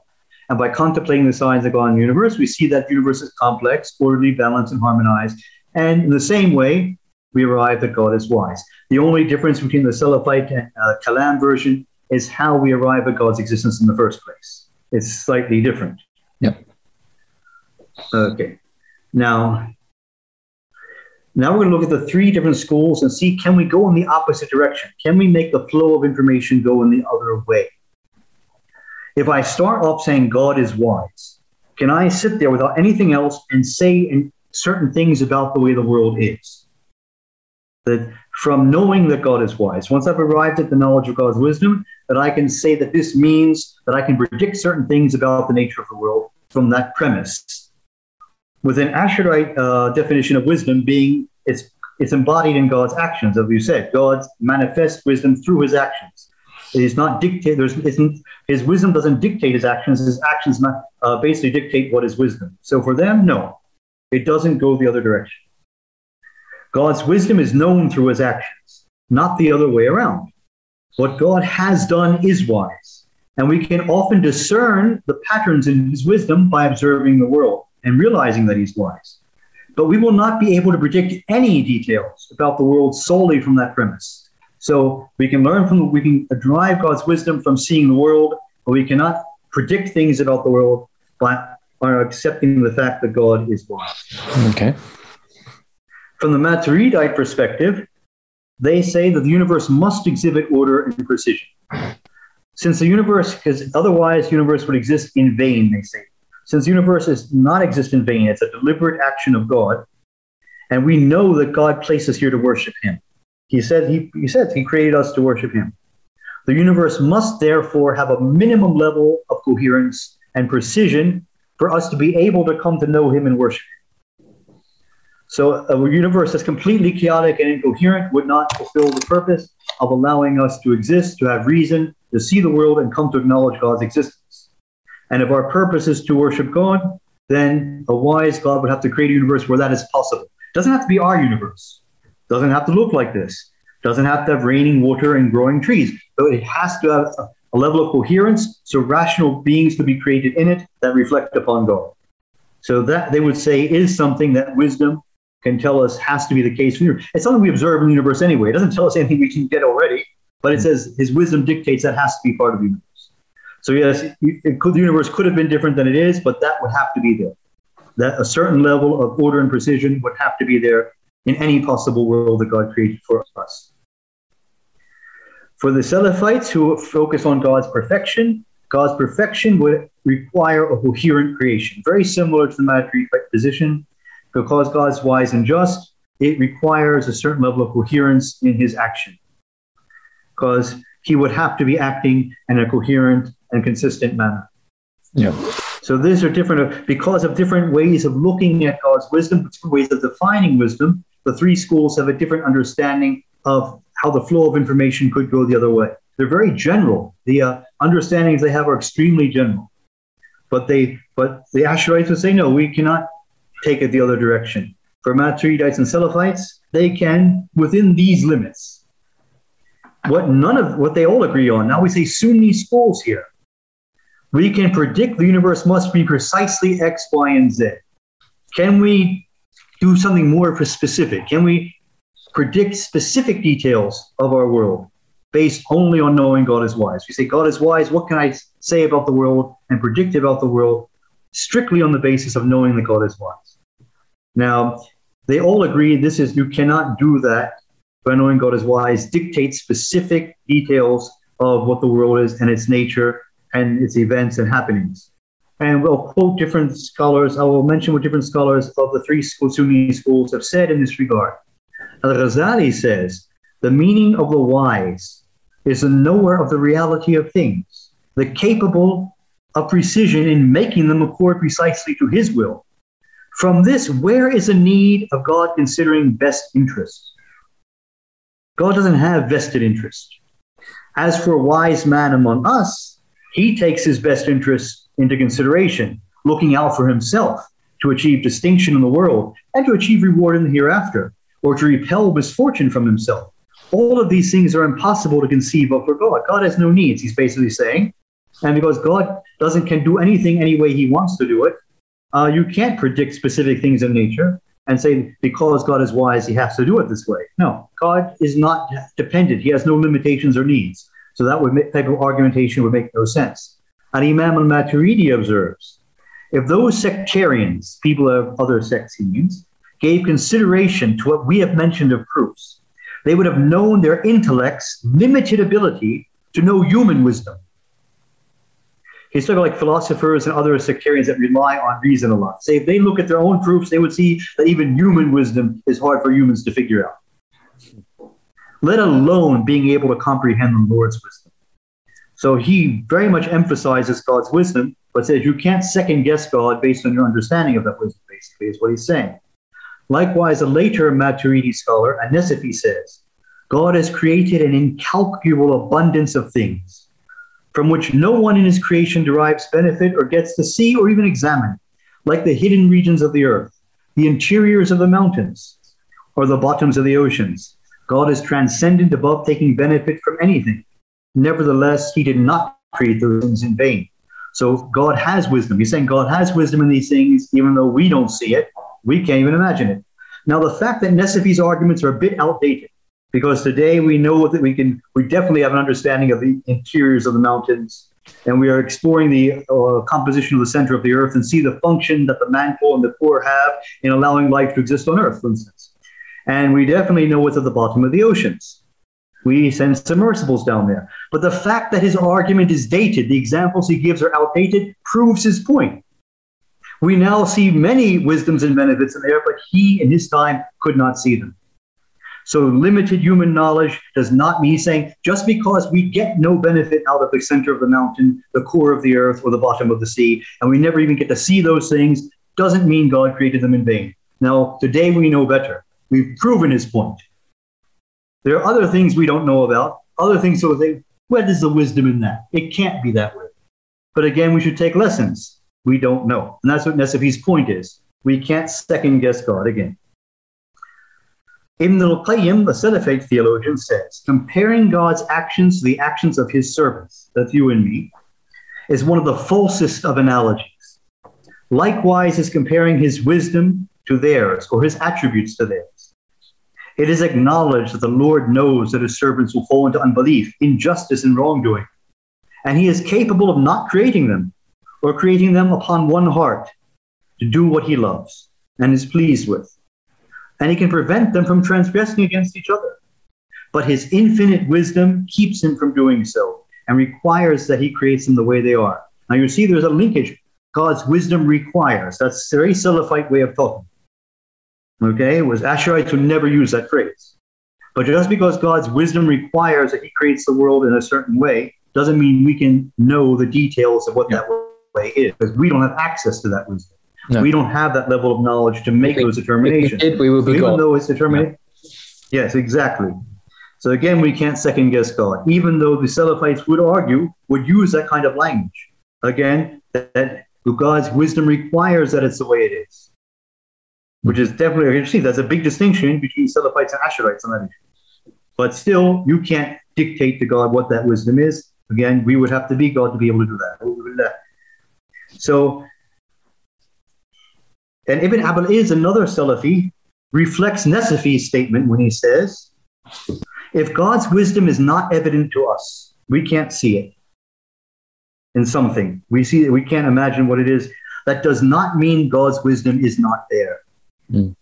And by contemplating the signs of God in the universe, we see that the universe is complex, orderly, balanced, and harmonized. And in the same way, we arrive that God is wise. The only difference between the Salafite and uh, Kalam version is how we arrive at God's existence in the first place. It's slightly different. Yep. Okay. Now, now we're going to look at the three different schools and see can we go in the opposite direction? Can we make the flow of information go in the other way? If I start off saying God is wise, can I sit there without anything else and say certain things about the way the world is? That from knowing that God is wise, once I've arrived at the knowledge of God's wisdom, that I can say that this means that I can predict certain things about the nature of the world from that premise with an Ash'arite uh, definition of wisdom being it's it's embodied in God's actions, as you said. God manifests wisdom through His actions. It is not dictate. There's isn't His wisdom doesn't dictate His actions. His actions not, uh, basically dictate what is wisdom. So for them, no, it doesn't go the other direction. God's wisdom is known through His actions, not the other way around. What God has done is wise, and we can often discern the patterns in His wisdom by observing the world and realizing that he's wise. But we will not be able to predict any details about the world solely from that premise. So we can learn from, we can derive God's wisdom from seeing the world, but we cannot predict things about the world by, by accepting the fact that God is wise. Okay. From the Maturidite perspective, they say that the universe must exhibit order and precision. Since the universe, because otherwise, the universe would exist in vain, they say. Since the universe does not exist in vain, it's a deliberate action of God, and we know that God placed us here to worship Him. He said He, he said He created us to worship Him. The universe must therefore have a minimum level of coherence and precision for us to be able to come to know Him and worship Him. So, a universe that's completely chaotic and incoherent would not fulfill the purpose of allowing us to exist, to have reason, to see the world, and come to acknowledge God's existence. And if our purpose is to worship God, then a wise God would have to create a universe where that is possible. Doesn't have to be our universe. Doesn't have to look like this. Doesn't have to have raining water and growing trees. But it has to have a, a level of coherence, so rational beings could be created in it that reflect upon God. So that they would say is something that wisdom can tell us has to be the case. It's something we observe in the universe anyway. It doesn't tell us anything we can get already, but it says his wisdom dictates that has to be part of the universe. So yes, could, the universe could have been different than it is, but that would have to be there. That a certain level of order and precision would have to be there in any possible world that God created for us. For the Salafites who focus on God's perfection, God's perfection would require a coherent creation, very similar to the Maturidi position. Because God's wise and just, it requires a certain level of coherence in his action. Because he would have to be acting in a coherent and consistent manner. Yeah. So these are different because of different ways of looking at God's wisdom, different ways of defining wisdom. The three schools have a different understanding of how the flow of information could go the other way. They're very general. The uh, understandings they have are extremely general. But they, but the Ash'arites would say, no, we cannot take it the other direction. For Maturidites and Salafites, they can, within these limits. What none of what they all agree on. Now we say Sunni schools here. We can predict the universe must be precisely X, Y, and Z. Can we do something more specific? Can we predict specific details of our world based only on knowing God is wise. We say, God is wise. What can I say about the world and predict about the world strictly on the basis of knowing that God is wise? Now, they all agree this is, you cannot do that by knowing God is wise, dictate specific details of what the world is and its nature and its events and happenings. And we'll quote different scholars. I will mention what different scholars of the three Sunni schools have said in this regard. Al Ghazali says the meaning of the wise is the knower of the reality of things, the capable of precision in making them accord precisely to his will. From this, where is the need of God considering best interests? God doesn't have vested interest. As for wise man among us, he takes his best interests into consideration, looking out for himself to achieve distinction in the world and to achieve reward in the hereafter or to repel misfortune from himself. All of these things are impossible to conceive of for God. God has no needs, he's basically saying. And because God doesn't can do anything any way he wants to do it, uh, you can't predict specific things in nature and say because God is wise, he has to do it this way. No, God is not dependent. He has no limitations or needs. So that would make, type of argumentation would make no sense. And Imam al-Maturidi observes, if those sectarians, people of other sects he means, gave consideration to what we have mentioned of proofs, they would have known their intellect's limited ability to know human wisdom. He's talking like philosophers and other sectarians that rely on reason a lot. Say if they look at their own proofs, they would see that even human wisdom is hard for humans to figure out. Let alone being able to comprehend the Lord's wisdom. So he very much emphasizes God's wisdom, but says you can't second guess God based on your understanding of that wisdom, basically, is what he's saying. Likewise, a later Maturidi scholar, An-Nasafi, says, God has created an incalculable abundance of things from which no one in his creation derives benefit or gets to see or even examine, like the hidden regions of the earth, the interiors of the mountains, or the bottoms of the oceans. God is transcendent above taking benefit from anything. Nevertheless, he did not create those things in vain. So God has wisdom. He's saying God has wisdom in these things, even though we don't see it. We can't even imagine it. Now, the fact that Nasafi's arguments are a bit outdated, because today we know that we can, we definitely have an understanding of the interiors of the mountains, and we are exploring the uh, composition of the center of the earth and see the function that the mantle and the core have in allowing life to exist on earth, for instance. And we definitely know what's at the bottom of the oceans. We send submersibles down there. But the fact that his argument is dated, the examples he gives are outdated, proves his point. We now see many wisdoms and benefits in there, but he in his time could not see them. So limited human knowledge does not mean saying just because we get no benefit out of the center of the mountain, the core of the earth, or the bottom of the sea, and we never even get to see those things, doesn't mean God created them in vain. Now, today we know better. We've proven his point. There are other things we don't know about, other things so think, where is the wisdom in that? It can't be that way. But again, we should take lessons. We don't know. And that's what Nasafi's point is. We can't second guess God again. Ibn al-Qayyim, the Salafite theologian, says, comparing God's actions to the actions of his servants, that's you and me, is one of the falsest of analogies. Likewise is comparing his wisdom to theirs or his attributes to theirs. It is acknowledged that the Lord knows that his servants will fall into unbelief, injustice, and wrongdoing, and he is capable of not creating them or creating them upon one heart to do what he loves and is pleased with and he can prevent them from transgressing against each other. But his infinite wisdom keeps him from doing so and requires that he creates them the way they are. Now you see there's a linkage. God's wisdom requires. That's a very Salafite way of talking. Okay, it was Ash'arites who never use that phrase. But just because God's wisdom requires that he creates the world in a certain way doesn't mean we can know the details of what yeah. that way is, because we don't have access to that wisdom. No. We don't have that level of knowledge to make those determinations. If we, did, we would be so even though it's determined. Yeah. Yes, exactly. So again, we can't second guess God, even though the Salafites would argue, would use that kind of language. Again, that, that God's wisdom requires that it's the way it is, which is definitely interesting. That's a big distinction between Salafites and Ash'arites on that issue. But still, you can't dictate to God what that wisdom is. Again, we would have to be God to be able to do that. So and Ibn Abi al-Izz another Salafi, reflects Nasafi's statement when he says, if God's wisdom is not evident to us, we can't see it in something. We see we can't imagine what it is. That does not mean God's wisdom is not there. Mm.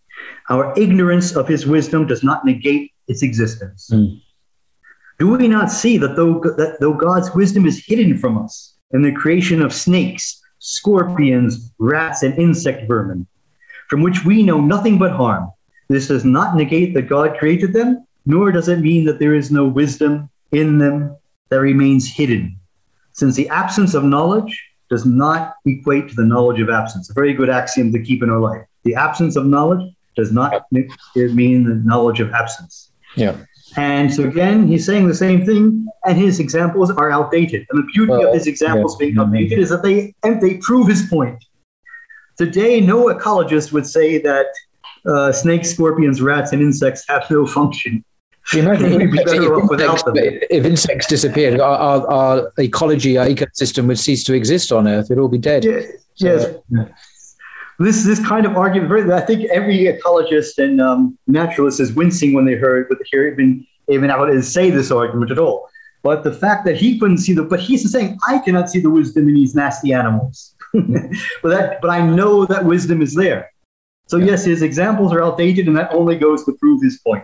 Our ignorance of his wisdom does not negate its existence. Mm. Do we not see that though, that though God's wisdom is hidden from us in the creation of snakes, scorpions, rats, and insect vermin, from which we know nothing but harm. This does not negate that God created them, nor does it mean that there is no wisdom in them that remains hidden, since the absence of knowledge does not equate to the knowledge of absence. A very good axiom to keep in our life. The absence of knowledge does not mean the knowledge of absence. Yeah. And so again, he's saying the same thing, and his examples are outdated. And the beauty well, of his examples yeah. being outdated is that they and they prove his point. Today, no ecologist would say that uh, snakes, scorpions, rats, and insects have no function. Imagine if, insects, if, insects, disappeared, our, our, our, ecology, our ecosystem would cease to exist on Earth. It'd all be dead. Yeah, so, yes. This this kind of argument, I think every ecologist and um, naturalist is wincing when they heard, but hear even even to say this argument at all. But the fact that he couldn't see the, but he's saying, I cannot see the wisdom in these nasty animals. but that, but I know that wisdom is there. So yeah. yes, his examples are outdated, and that only goes to prove his point.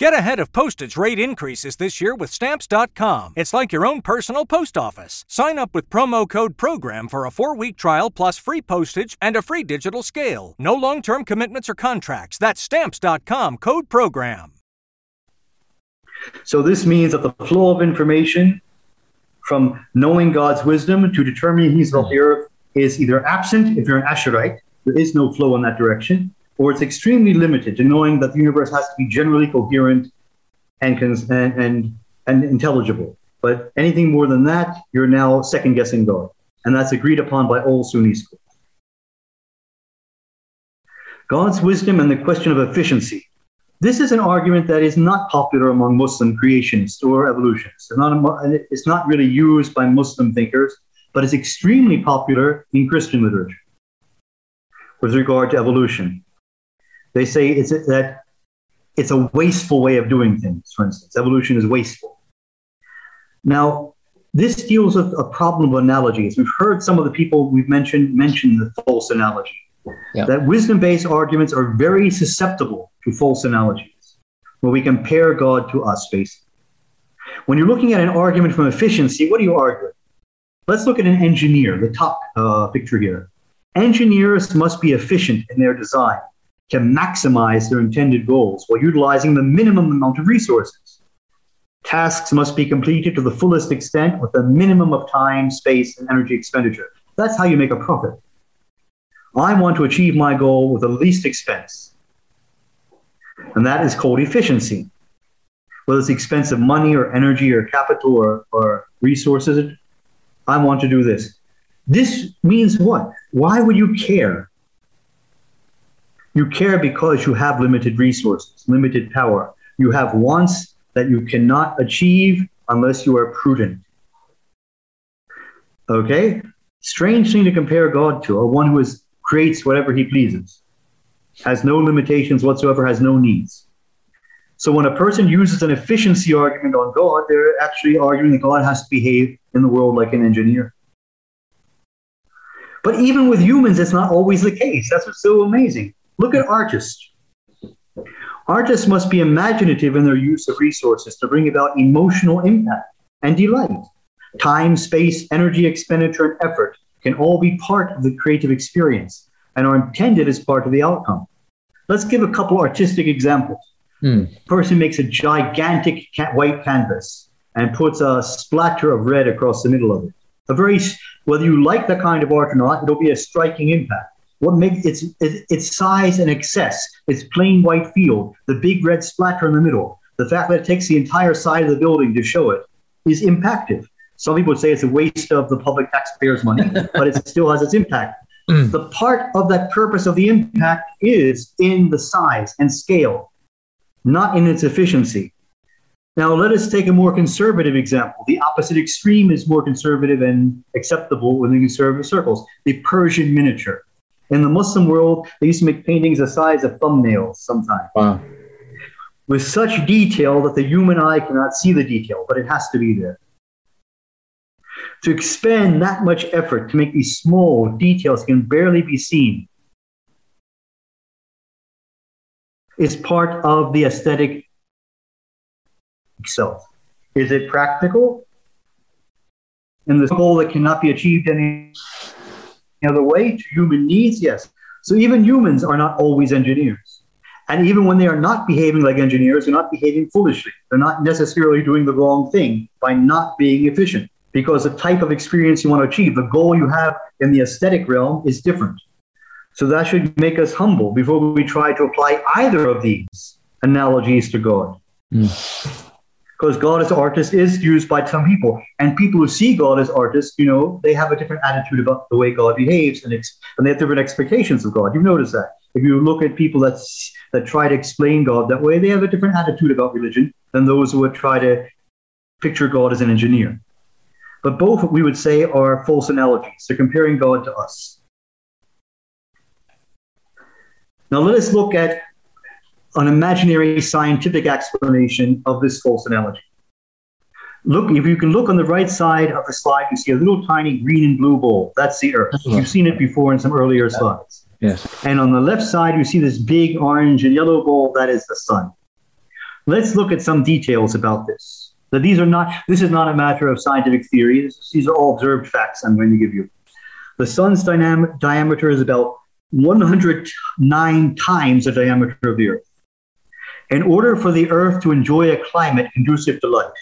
Get ahead of postage rate increases this year with Stamps.com. It's like your own personal post office. Sign up with promo code PROGRAM for a four week trial plus free postage and a free digital scale. No long term commitments or contracts. That's Stamps.com code PROGRAM. So, this means that the flow of information from knowing God's wisdom to determining He's of the hmm. earth is either absent if you're an Ash'arite, there is no flow in that direction, or it's extremely limited to knowing that the universe has to be generally coherent and, and, and, and intelligible. But anything more than that, you're now second guessing God. And that's agreed upon by all Sunni schools. God's wisdom and the question of efficiency. This is an argument that is not popular among Muslim creationists or evolutionists. It's not, it's not really used by Muslim thinkers but it's extremely popular in Christian literature with regard to evolution. They say it's a, that it's a wasteful way of doing things, for instance. Evolution is wasteful. Now, this deals with a problem of analogies. We've heard some of the people we've mentioned mention the false analogy. Yeah. That wisdom based arguments are very susceptible to false analogies, where we compare God to us, basically. When you're looking at an argument from efficiency, what are you arguing? Let's look at an engineer, the top uh, picture here. Engineers must be efficient in their design to maximize their intended goals while utilizing the minimum amount of resources. Tasks must be completed to the fullest extent with a minimum of time, space, and energy expenditure. That's how you make a profit. I want to achieve my goal with the least expense. And that is called efficiency. Whether it's expense of money or energy or capital or, or resources, I want to do this. This means what? Why would you care? You care because you have limited resources, limited power. You have wants that you cannot achieve unless you are prudent. Okay? Strange thing to compare God to, or one who is, creates whatever he pleases, has no limitations whatsoever, has no needs. So when a person uses an efficiency argument on God, they're actually arguing that God has to behave in the world like an engineer. But even with humans, it's not always the case. That's what's so amazing. Look at artists. Artists must be imaginative in their use of resources to bring about emotional impact and delight. Time, space, energy expenditure, and effort can all be part of the creative experience and are intended as part of the outcome. Let's give a couple artistic examples. Hmm. Person makes a gigantic white canvas and puts a splatter of red across the middle of it. A very whether you like the kind of art or not, it'll be a striking impact. What makes its, its size and excess, its plain white field, the big red splatter in the middle, the fact that it takes the entire side of the building to show it is impactful. Some people would say it's a waste of the public taxpayers' money, but it still has its impact. Mm. The part of that purpose of the impact is in the size and scale, not in its efficiency. Now, let us take a more conservative example. The opposite extreme is more conservative and acceptable within conservative circles the Persian miniature. In the Muslim world, they used to make paintings the size of thumbnails sometimes. Wow. With such detail that the human eye cannot see the detail, but it has to be there. To expend that much effort to make these small details can barely be seen is part of the aesthetic itself. Is it practical? And the goal that cannot be achieved any other way to human needs? Yes. So even humans are not always engineers. And even when they are not behaving like engineers, they're not behaving foolishly. They're not necessarily doing the wrong thing by not being efficient. Because the type of experience you want to achieve, the goal you have in the aesthetic realm is different. So that should make us humble before we try to apply either of these analogies to God. Mm because God as artist is used by some people, and people who see God as artist, you know, they have a different attitude about the way God behaves, and, ex- and they have different expectations of God. You've noticed that. If you look at people that that try to explain God that way, they have a different attitude about religion than those who would try to picture God as an engineer. But both, we would say, are false analogies. They're comparing God to us. Now let us look at an imaginary scientific explanation of this false analogy. Look, if you can look on the right side of the slide, you see a little tiny green and blue ball. That's the Earth. You've seen it before in some earlier slides. Yes. And on the left side, you see this big orange and yellow ball. That is the sun. Let's look at some details about this. That these are not. This is not a matter of scientific theory. This, these are all observed facts. I'm going to give you. The sun's dynamic, diameter is about 109 times the diameter of the Earth. In order for the Earth to enjoy a climate conducive to life,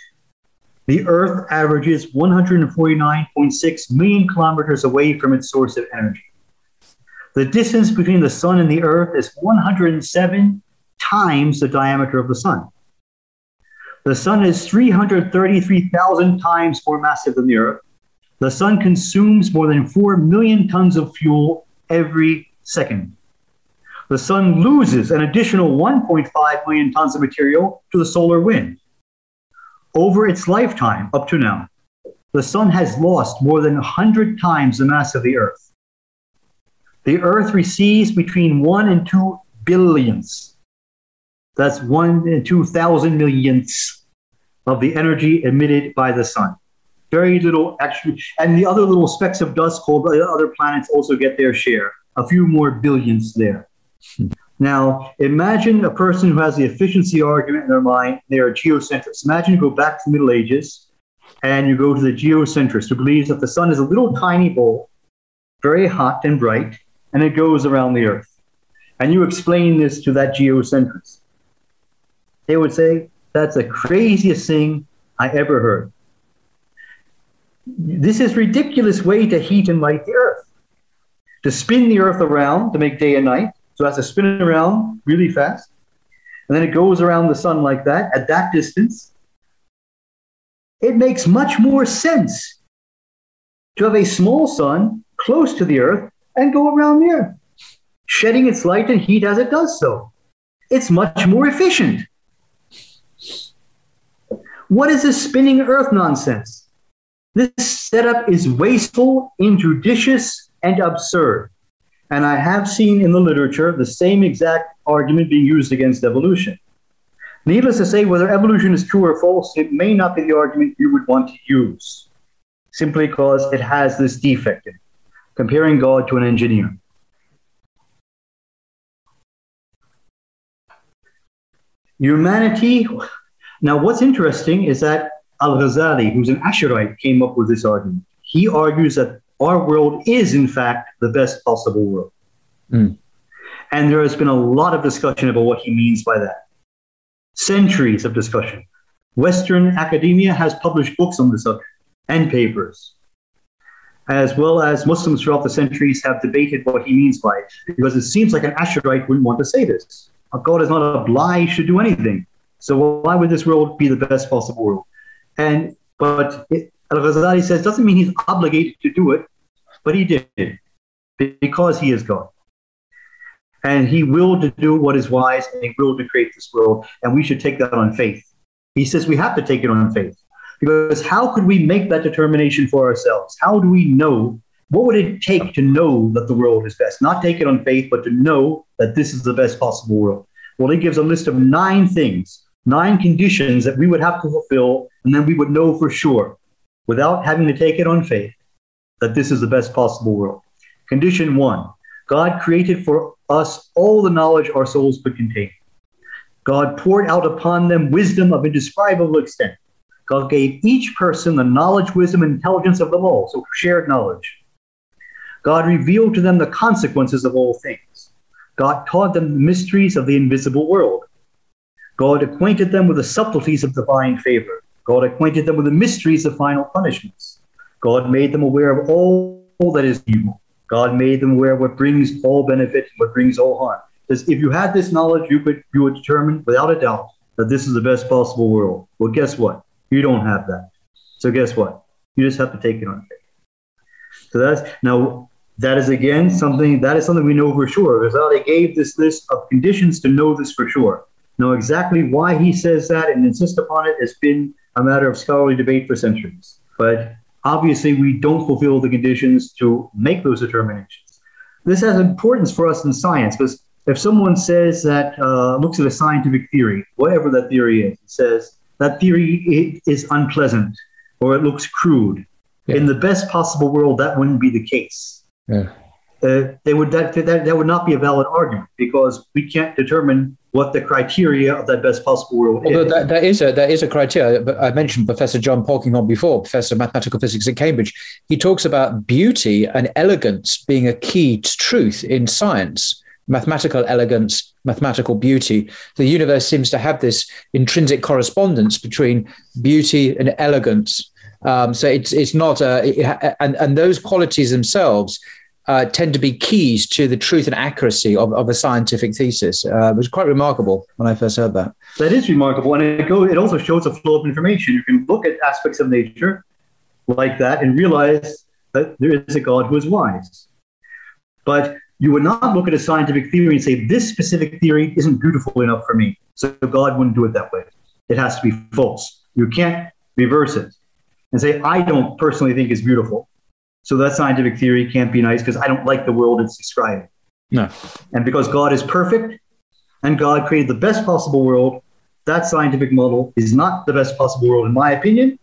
the Earth averages 149.6 million kilometers away from its source of energy. The distance between the Sun and the Earth is 107 times the diameter of the Sun. The Sun is 333,000 times more massive than the Earth. The Sun consumes more than 4 million tons of fuel every second the sun loses an additional 1.5 million tons of material to the solar wind over its lifetime up to now. the sun has lost more than 100 times the mass of the Earth. The Earth receives between 1 and 2 billions. That's 1 and 2,000 millionths of the energy emitted by the sun. Very little, actually. And the other little specks of dust called other planets also get their share, a few more billions there. Now, imagine a person who has the efficiency argument in their mind. They are geocentrists. Imagine you go back to the Middle Ages and you go to the geocentrist who believes that the sun is a little tiny ball, very hot and bright, and it goes around the earth. And you explain this to that geocentrist. They would say, That's the craziest thing I ever heard. This is ridiculous way to heat and light the earth. To spin the earth around to make day and night, so it has to spin around really fast. And then it goes around the sun like that at that distance. It makes much more sense to have a small sun close to the earth and go around the earth, shedding its light and heat as it does so. It's much more efficient. What is this spinning earth nonsense? This setup is wasteful, injudicious, and absurd. And I have seen in the literature the same exact argument being used against evolution. Needless to say, whether evolution is true or false, it may not be the argument you would want to use, simply because it has this defect in it, comparing God to an engineer. Humanity. Now, what's interesting is that Al Ghazali, who's an Ash'arite, came up with this argument. He argues that our world is, in fact, the best possible world. Mm. And there has been a lot of discussion about what he means by that. Centuries of discussion. Western academia has published books on the subject and papers, as well as Muslims throughout the centuries have debated what he means by it, because it seems like an Ash'arite wouldn't want to say this. God is not obliged to do anything. So why would this world be the best possible world? And but it, Al Ghazali says doesn't mean he's obligated to do it, but he did because he is God. And he willed to do what is wise and he willed to create this world. And we should take that on faith. He says we have to take it on faith. Because how could we make that determination for ourselves? How do we know? What would it take to know that the world is best? Not take it on faith, but to know that this is the best possible world. Well, he gives a list of nine things, nine conditions that we would have to fulfill, and then we would know for sure, without having to take it on faith, that this is the best possible world. Condition one God created for us all the knowledge our souls could contain. God poured out upon them wisdom of indescribable extent. God gave each person the knowledge, wisdom, and intelligence of them all, so shared knowledge. God revealed to them the consequences of all things. God taught them the mysteries of the invisible world. God acquainted them with the subtleties of divine favor. God acquainted them with the mysteries of final punishments. God made them aware of all that is evil. God made them aware of what brings all benefit and what brings all harm. Because if you had this knowledge, you could you would determine without a doubt that this is the best possible world. Well, guess what? You don't have that. So guess what? You just have to take it on faith. So that's now that is again something that is something we know for sure. Because they gave this list of conditions to know this for sure. Now exactly why he says that and insists upon it has been a matter of scholarly debate for centuries. But obviously we don't fulfill the conditions to make those determinations. This has importance for us in science because if someone says that, uh, looks at a scientific theory, whatever that theory is, says that theory is unpleasant or it looks crude. Yeah. In the best possible world, that wouldn't be the case. Yeah. Uh, they would that, that that would not be a valid argument because we can't determine what the criteria of that best possible world Although is. That, that is a that is a criteria. I mentioned Professor John Polkinghorne before, Professor of Mathematical Physics at Cambridge. He talks about beauty and elegance being a key to truth in science. Mathematical elegance, mathematical beauty. The universe seems to have this intrinsic correspondence between beauty and elegance. Um, so it's it's not a, it, and and those qualities themselves uh, tend to be keys to the truth and accuracy of, of a scientific thesis. Uh, it was quite remarkable when I first heard that. That is remarkable. And it, go, it also shows a flow of information. You can look at aspects of nature like that and realize that there is a God who is wise. But you would not look at a scientific theory and say, this specific theory isn't beautiful enough for me. So God wouldn't do it that way. It has to be false. You can't reverse it. and say, I don't personally think it's beautiful. So that scientific theory can't be nice because I don't like the world it's describing. No. And because God is perfect and God created the best possible world, that scientific model is not the best possible world, in my opinion.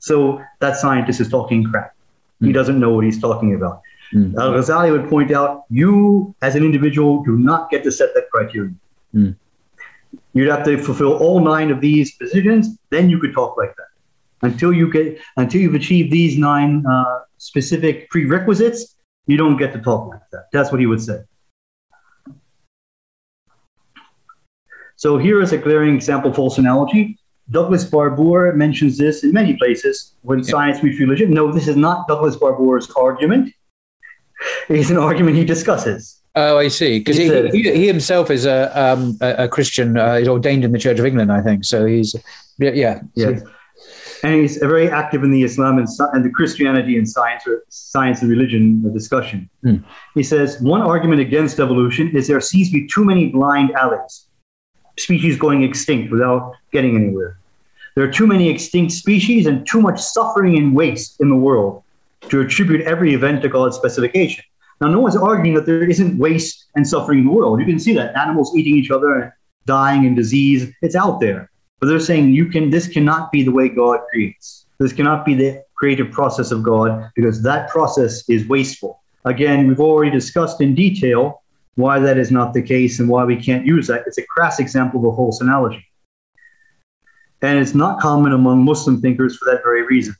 So that scientist is talking crap. Mm. He hmm. doesn't know what he's talking about. Mm. Al Ghazali would point out you, as an individual, do not get to set that criterion. Mm. You'd have to fulfill all nine of these positions, then you could talk like that. Until you get, until you've achieved these nine uh, specific prerequisites, you don't get to talk like that. That's what he would say. So here is a glaring example false analogy. Douglas Barbour mentions this in many places when yeah. science meets religion. No, this is not Douglas Barbour's argument. It's an argument he discusses. Oh, I see. Because he, he, he, himself is a, um, a, Christian. Uh, he's ordained in the Church of England, I think. So he's, yeah. Yeah. And he's very active in the Islam and, and the Christianity and science or science and religion discussion. Hmm. He says one argument against evolution is there seems to be too many blind alleys, species going extinct without getting anywhere. There are too many extinct species and too much suffering and waste in the world to attribute every event to God's specification. Now, no one's arguing that there isn't waste and suffering in the world. You can see that animals eating each other and dying and disease. It's out there. But they're saying you can. This cannot be the way God creates. This cannot be the creative process of God because that process is wasteful. Again, we've already discussed in detail why that is not the case and why we can't use that. It's a crass example of a false analogy. And it's not common among Muslim thinkers for that very reason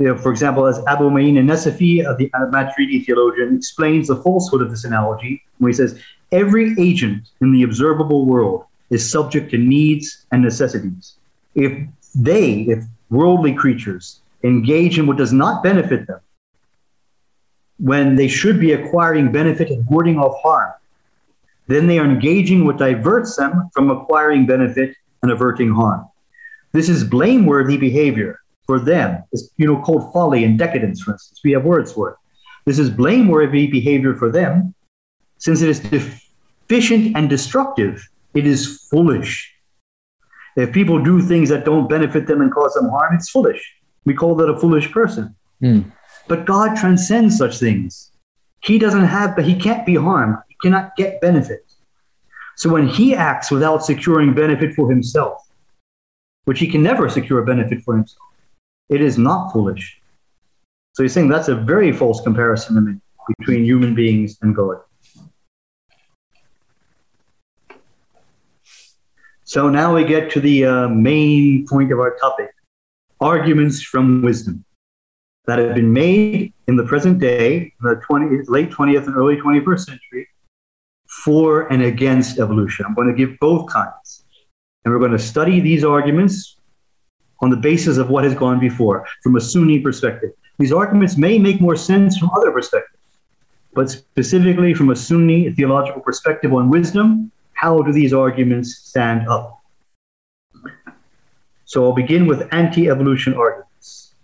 you know, for example, as Abu Ma'in an-Nasafi, the Maturidi theologian, explains the falsehood of this analogy when he says, every agent in the observable world is subject to needs and necessities. If they, if worldly creatures, engage in what does not benefit them, when they should be acquiring benefit and warding off harm, then they are engaging what diverts them from acquiring benefit and averting harm. This is blameworthy behavior for them. It's you know called folly and decadence, for instance. We have words for it. This is blameworthy behavior for them, since it is deficient and destructive. It is foolish. If people do things that don't benefit them and cause them harm, it's foolish. We call that a foolish person. Mm. But God transcends such things. He doesn't have, but he can't be harmed. He cannot get benefit. So when he acts without securing benefit for himself, which he can never secure a benefit for himself, it is not foolish. So he's saying that's a very false comparison between human beings and God. So now we get to the uh, main point of our topic arguments from wisdom that have been made in the present day, the 20, late 20th and early 21st century, for and against evolution. I'm going to give both kinds. And we're going to study these arguments on the basis of what has gone before from a Sunni perspective. These arguments may make more sense from other perspectives, but specifically from a Sunni theological perspective on wisdom, how do these arguments stand up? So I'll begin with anti evolution arguments.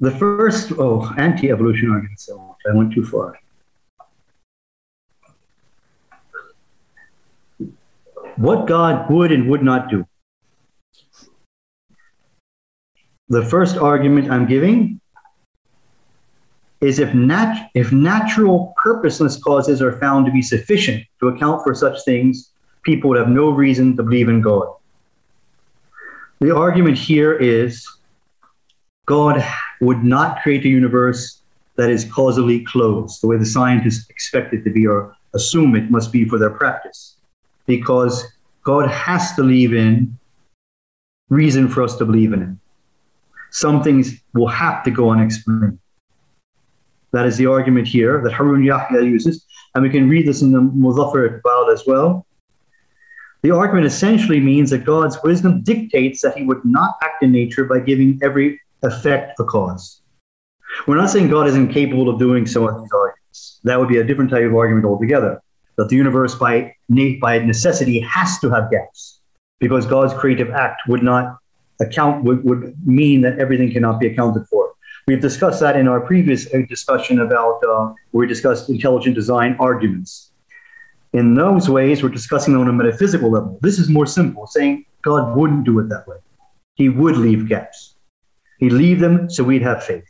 The first, oh, anti evolution arguments. I went too far. what God would and would not do. The first argument I'm giving is if, nat- if natural purposeless causes are found to be sufficient to account for such things, people would have no reason to believe in God. The argument here is God would not create a universe that is causally closed, the way the scientists expect it to be or assume it must be for their practice because God has to leave in reason for us to believe in Him. Some things will have to go unexplained. That is the argument here that Harun Yahya uses, and we can read this in the Muzaffar Iqbal as well. The argument essentially means that God's wisdom dictates that He would not act in nature by giving every effect a cause. We're not saying God is incapable of doing so in these arguments. That would be a different type of argument altogether that the universe by, by necessity has to have gaps because God's creative act would not account, would, would mean that everything cannot be accounted for. We've discussed that in our previous uh, discussion about uh, where we discussed intelligent design arguments. In those ways, we're discussing them on a metaphysical level. This is more simple, saying God wouldn't do it that way. He would leave gaps. He'd leave them so we'd have faith.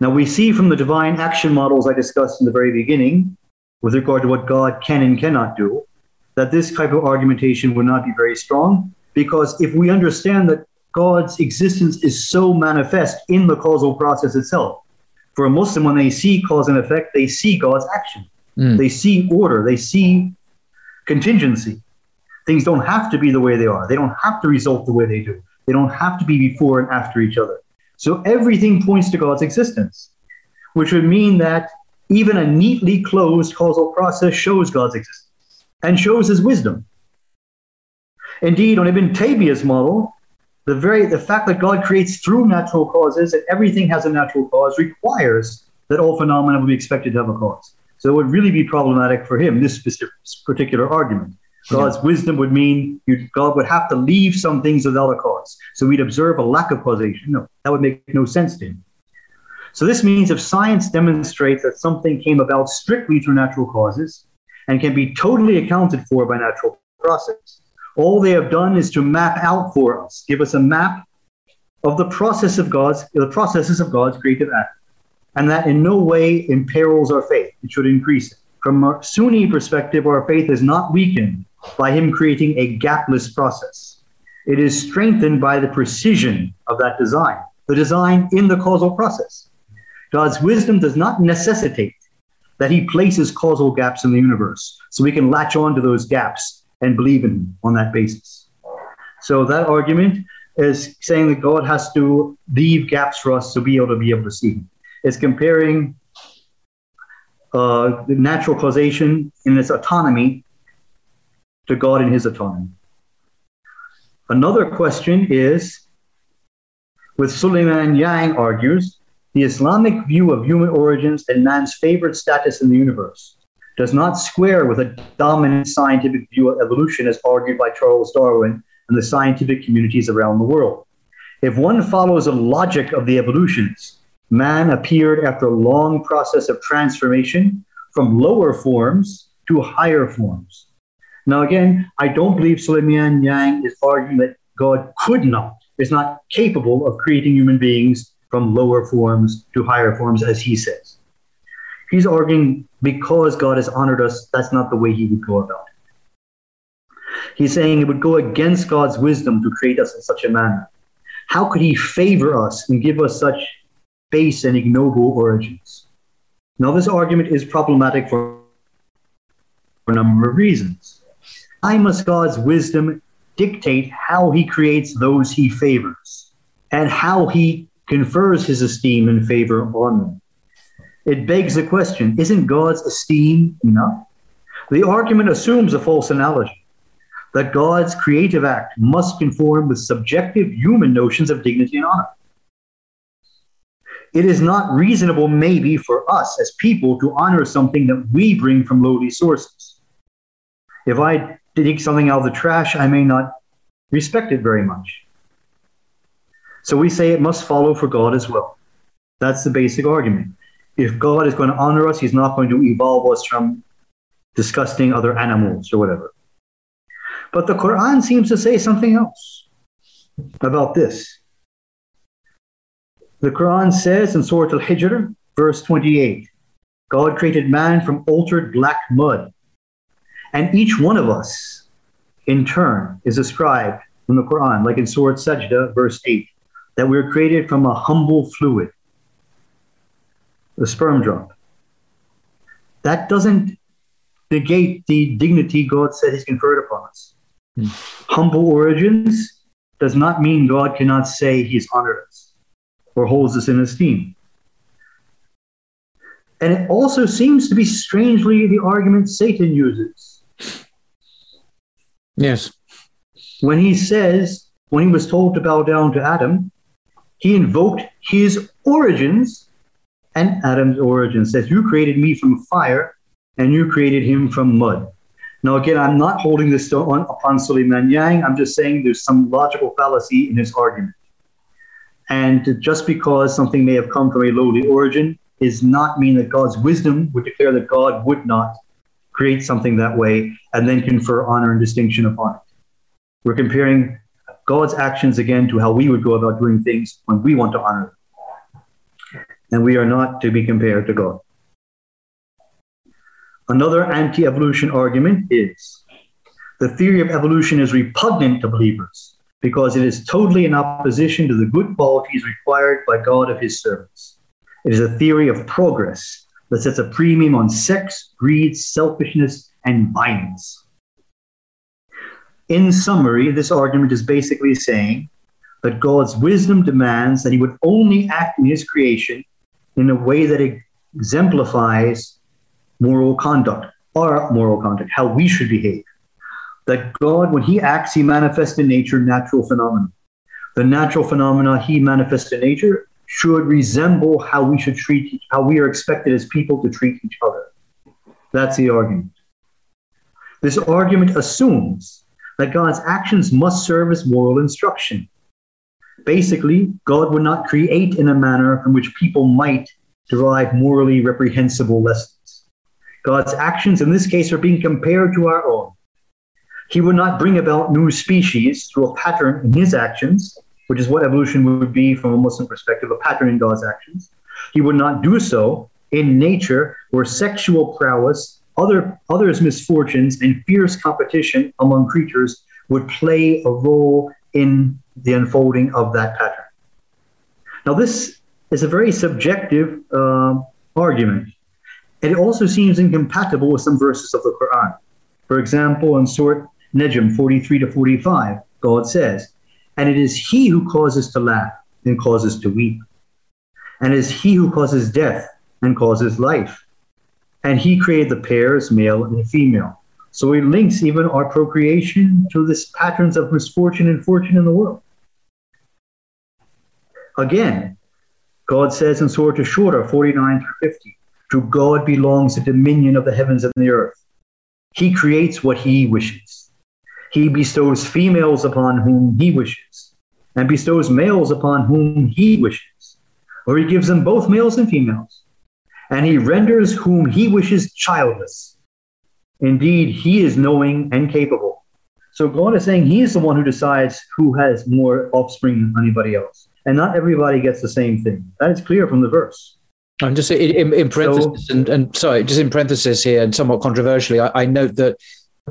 Now, we see from the divine action models I discussed in the very beginning, with regard to what God can and cannot do, that this type of argumentation would not be very strong. Because if we understand that God's existence is so manifest in the causal process itself, for a Muslim, when they see cause and effect, they see God's action. Mm. They see order. They see contingency. Things don't have to be the way they are. They don't have to result the way they do. They don't have to be before and after each other. So everything points to God's existence, which would mean that even a neatly closed causal process shows God's existence and shows his wisdom. Indeed, on Ibn Taymiyyah's model, the very the fact that God creates through natural causes and everything has a natural cause requires that all phenomena will be expected to have a cause. So it would really be problematic for him, this specific, particular argument. God's yeah. wisdom would mean you, God would have to leave some things without a cause. So we'd observe a lack of causation. No, that would make no sense to him. So this means if science demonstrates that something came about strictly through natural causes and can be totally accounted for by natural process, all they have done is to map out for us, give us a map of the process of God's the processes of God's creative act and that in no way imperils our faith. It should increase it. From a Sunni perspective, our faith is not weakened by him creating a gapless process. It is strengthened by the precision of that design, the design in the causal process. God's wisdom does not necessitate that he places causal gaps in the universe so we can latch on to those gaps and believe in him on that basis. So that argument is saying that God has to leave gaps for us to be able to be able to see is comparing uh, natural causation in its autonomy to God in his autonomy. Another question is with Suleiman Nyang argues the Islamic view of human origins and man's favored status in the universe does not square with a dominant scientific view of evolution as argued by Charles Darwin and the scientific communities around the world. If one follows the logic of the evolutionists, man appeared after a long process of transformation from lower forms to higher forms. Now, again, I don't believe Suleiman Nyang is arguing that God could not, is not capable of creating human beings from lower forms to higher forms, as he says. He's arguing because God has honored us, that's not the way he would go about it. He's saying it would go against God's wisdom to create us in such a manner. How could he favor us and give us such base and ignoble origins. Now, this argument is problematic for a number of reasons. Why must God's wisdom dictate how he creates those he favors and how he confers his esteem and favor on them? It begs the question isn't God's esteem enough? The argument assumes a false analogy that God's creative act must conform with subjective human notions of dignity and honor it is not reasonable, maybe, for us as people to honor something that we bring from lowly sources. If I dig something out of the trash, I may not respect it very much. So we say it must follow for God as well. That's the basic argument. If God is going to honor us, He's not going to evolve us from disgusting other animals or whatever. But the Quran seems to say something else about this. The Quran says in Surah Al Hijr, verse 28, God created man from altered black mud. And each one of us, in turn, is ascribed in the Quran, like in Surah Sajda, verse 8, that we're created from a humble fluid, the sperm drop. That doesn't negate the dignity God said He's conferred upon us. Hmm. Humble origins does not mean God cannot say He's honored us or holds us in esteem. And it also seems to be strangely the argument Satan uses. Yes. When he says, when he was told to bow down to Adam, he invoked his origins and Adam's origin. Says, You created me from fire and you created him from mud. Now, again, I'm not holding this on, upon Suleiman Nyang. I'm just saying there's some logical fallacy in his argument. And just because something may have come from a lowly origin does not mean that God's wisdom would declare that God would not create something that way, and then confer honor and distinction upon it. We're comparing God's actions again to how we would go about doing things when we want to honor them. And we are not to be compared to God. Another anti evolution argument is the theory of evolution is repugnant to believers because it is totally in opposition to the good qualities required by God of his servants. It is a theory of progress that sets a premium on sex, greed, selfishness, and violence. In summary, this argument is basically saying that God's wisdom demands that he would only act in his creation in a way that exemplifies moral conduct, our moral conduct, how we should behave. That God, when he acts, he manifests in nature natural phenomena. The natural phenomena he manifests in nature should resemble how we should treat, how we are expected as people to treat each other. That's the argument. This argument assumes that God's actions must serve as moral instruction. Basically, God would not create in a manner from which people might derive morally reprehensible lessons. God's actions in this case are being compared to our own. He would not bring about new species through a pattern in his actions, which is what evolution would be from a Muslim perspective, a pattern in God's actions. He would not do so in nature where sexual prowess other others' misfortunes and fierce competition among creatures would play a role in the unfolding of that pattern. Now, this is a very subjective uh, argument. It also seems incompatible with some verses of the Quran. For example, in Surah Najm 43 to 45, God says, And it is He who causes to laugh and causes to weep. And it is He who causes death and causes life and he created the pairs, male and female. So he links even our procreation to this patterns of misfortune and fortune in the world. Again, God says in Surah Shura 49 through 50, to God belongs the dominion of the heavens and the earth. He creates what he wishes. He bestows females upon whom he wishes, and bestows males upon whom he wishes. Or he gives them both males and females and he renders whom he wishes childless. Indeed, he is knowing and capable. So God is saying he is the one who decides who has more offspring than anybody else. And not everybody gets the same thing. That is clear from the verse. I'm just in, in parenthesis, so, and, and, sorry, just in parenthesis here, and somewhat controversially, I, I note that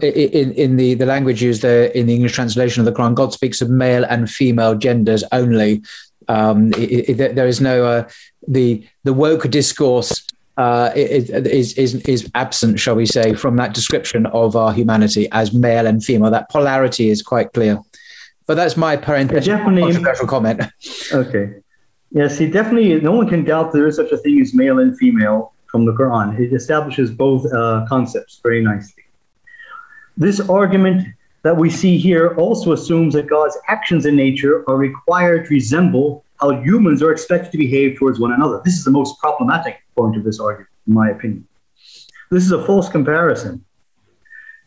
in, in the, the language used there in the English translation of the Quran, God speaks of male and female genders only. Um, it, it, there is no uh, the the woke discourse uh, is, is is absent, shall we say, from that description of our humanity as male and female. That polarity is quite clear. But that's my parenthetical controversial comment. Okay. Yeah, see, definitely, no one can doubt there is such a thing as male and female from the Quran. It establishes both uh, concepts very nicely. This argument that we see here also assumes that God's actions in nature are required to resemble how humans are expected to behave towards one another. This is the most problematic point of this argument, in my opinion. This is a false comparison.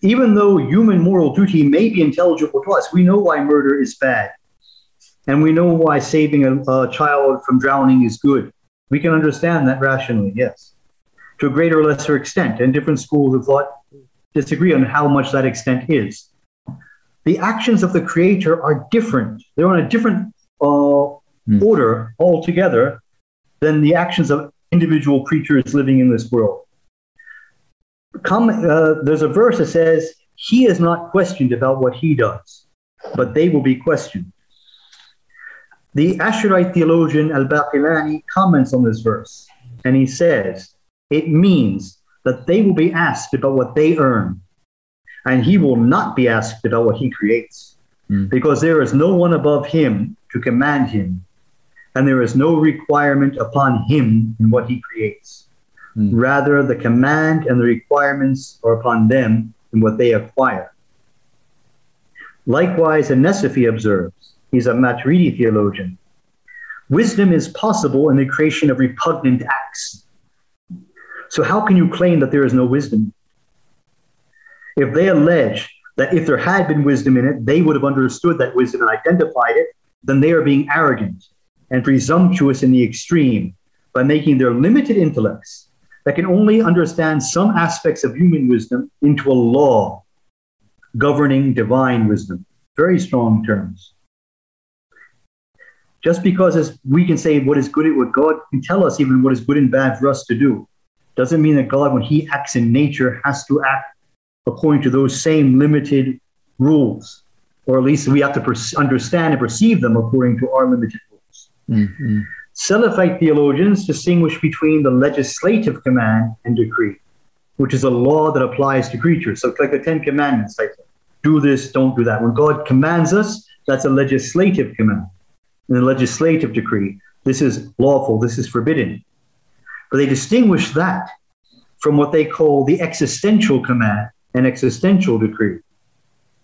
Even though human moral duty may be intelligible to us, we know why murder is bad. And we know why saving a, a child from drowning is good. We can understand that rationally, yes, to a greater or lesser extent. And different schools of thought disagree on how much that extent is. The actions of the Creator are different. They're on a different uh, mm. order altogether than the actions of individual creatures living in this world. Come, uh, there's a verse that says, He is not questioned about what he does, but they will be questioned. The Ash'arite theologian Al Baqillani comments on this verse, and he says, It means that they will be asked about what they earn, and he will not be asked about what he creates, mm. because there is no one above him to command him and there is no requirement upon him in what he creates. Mm. Rather, the command and the requirements are upon them in what they acquire. Likewise, An-Nasafi observes, he's a Maturidi theologian, wisdom is possible in the creation of repugnant acts. So, how can you claim that there is no wisdom? If they allege that if there had been wisdom in it, they would have understood that wisdom and identified it, then they are being arrogant and presumptuous in the extreme by making their limited intellects that can only understand some aspects of human wisdom into a law governing divine wisdom. Very strong terms. Just because as we can say what is good, what God can tell us even what is good and bad for us to do, doesn't mean that God, when He acts in nature, has to act according to those same limited rules, or at least we have to per- understand and perceive them according to our limited rules. Mm-hmm. Salafite theologians distinguish between the legislative command and decree, which is a law that applies to creatures. So like the Ten Commandments thing. Do this, don't do that. When God commands us, that's a legislative command. And a legislative decree, this is lawful, this is forbidden. But they distinguish that from what they call the existential command and existential decree,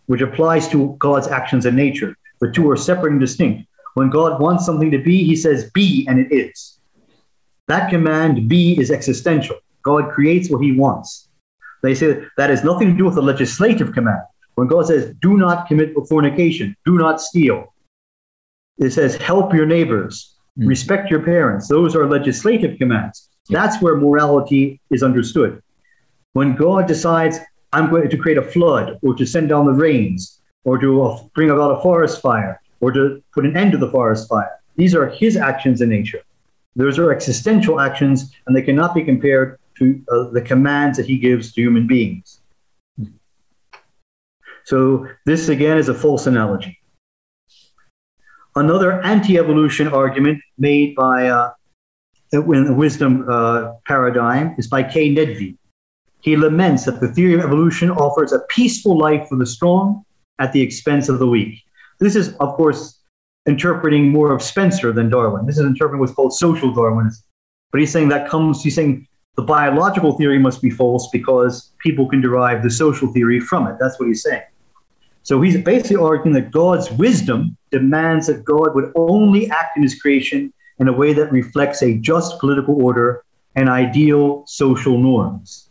which applies to God's actions in nature. The two are separate and distinct. When God wants something to be, he says, be, and it is. That command, be, is existential. God creates what he wants. They say that has nothing to do with the legislative command. When God says, do not commit fornication, do not steal, it says, help your neighbors, mm. respect your parents. Those are legislative commands. That's where morality is understood. When God decides, I'm going to create a flood, or to send down the rains, or to bring about a forest fire, or to put an end to the forest fire. These are his actions in nature. Those are existential actions, and they cannot be compared to uh, the commands that he gives to human beings. So, this again is a false analogy. Another anti evolution argument made by uh, in the wisdom uh, paradigm is by K. Nedvi. He laments that the theory of evolution offers a peaceful life for the strong at the expense of the weak. This is, of course, interpreting more of Spencer than Darwin. This is interpreting what's called social Darwinism. But he's saying that comes, he's saying the biological theory must be false because people can derive the social theory from it. That's what he's saying. So he's basically arguing that God's wisdom demands that God would only act in his creation in a way that reflects a just political order and ideal social norms.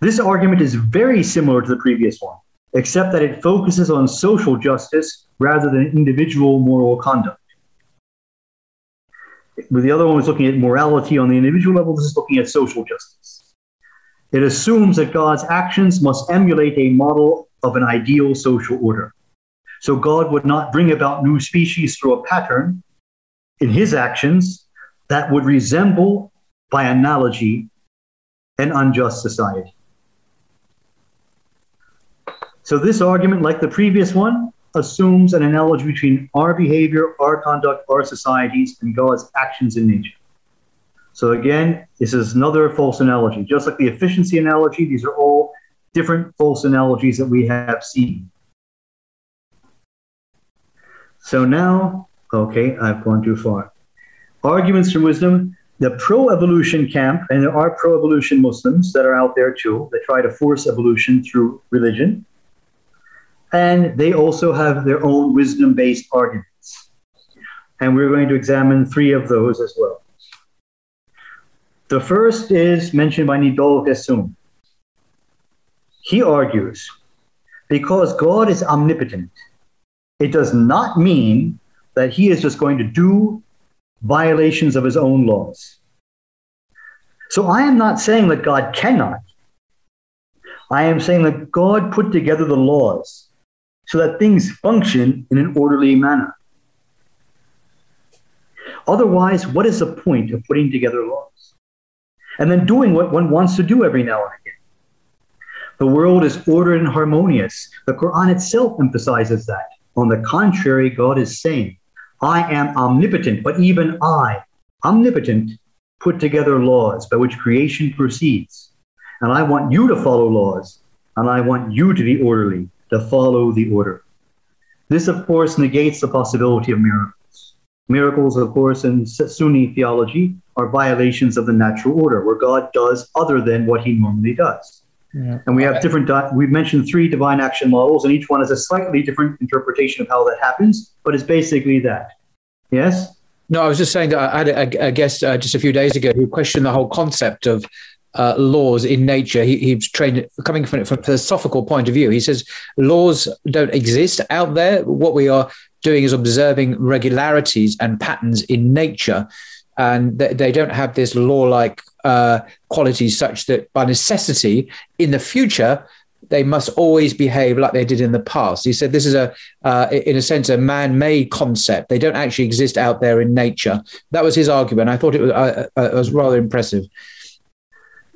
This argument is very similar to the previous one except that it focuses on social justice rather than individual moral conduct. The other one was looking at morality on the individual level, this is looking at social justice. It assumes that God's actions must emulate a model of an ideal social order. So God would not bring about new species through a pattern in his actions that would resemble, by analogy, an unjust society. So this argument, like the previous one, assumes an analogy between our behavior, our conduct, our societies, and God's actions in nature. So again, this is another false analogy. Just like the efficiency analogy, these are all different false analogies that we have seen. So now, okay, I've gone too far. Arguments from wisdom. The pro evolution camp, and there are pro evolution Muslims that are out there too, that try to force evolution through religion and they also have their own wisdom based arguments. And we're going to examine three of those as well. The first is mentioned by Nidhal Guessoum. He argues because God is omnipotent, it does not mean that he is just going to do violations of his own laws. So I am not saying that God cannot. I am saying that God put together the laws so that things function in an orderly manner. Otherwise, what is the point of putting together laws? And then doing what one wants to do every now and again. The world is ordered and harmonious. The Quran itself emphasizes that. On the contrary, God is saying, I am omnipotent, but even I, omnipotent, put together laws by which creation proceeds. And I want you to follow laws, and I want you to be orderly to follow the order. This, of course, negates the possibility of miracles. Miracles, of course, in Sunni theology are violations of the natural order, where God does other than what he normally does. Yeah. And we have different, di- we've mentioned three divine action models, and each one has a slightly different interpretation of how that happens, but it's basically that. Yes? No, I was just saying that I had a, a guest uh, just a few days ago who questioned the whole concept of uh, laws in nature. He, he's trained coming from, a philosophical point of view. He says laws don't exist out there. What we are doing is observing regularities and patterns in nature, and they, they don't have this law-like uh, qualities such that by necessity, in the future, they must always behave like they did in the past. He said this is a, uh, in a sense, a man-made concept. They don't actually exist out there in nature. That was his argument. I thought it was, uh, uh, it was rather impressive.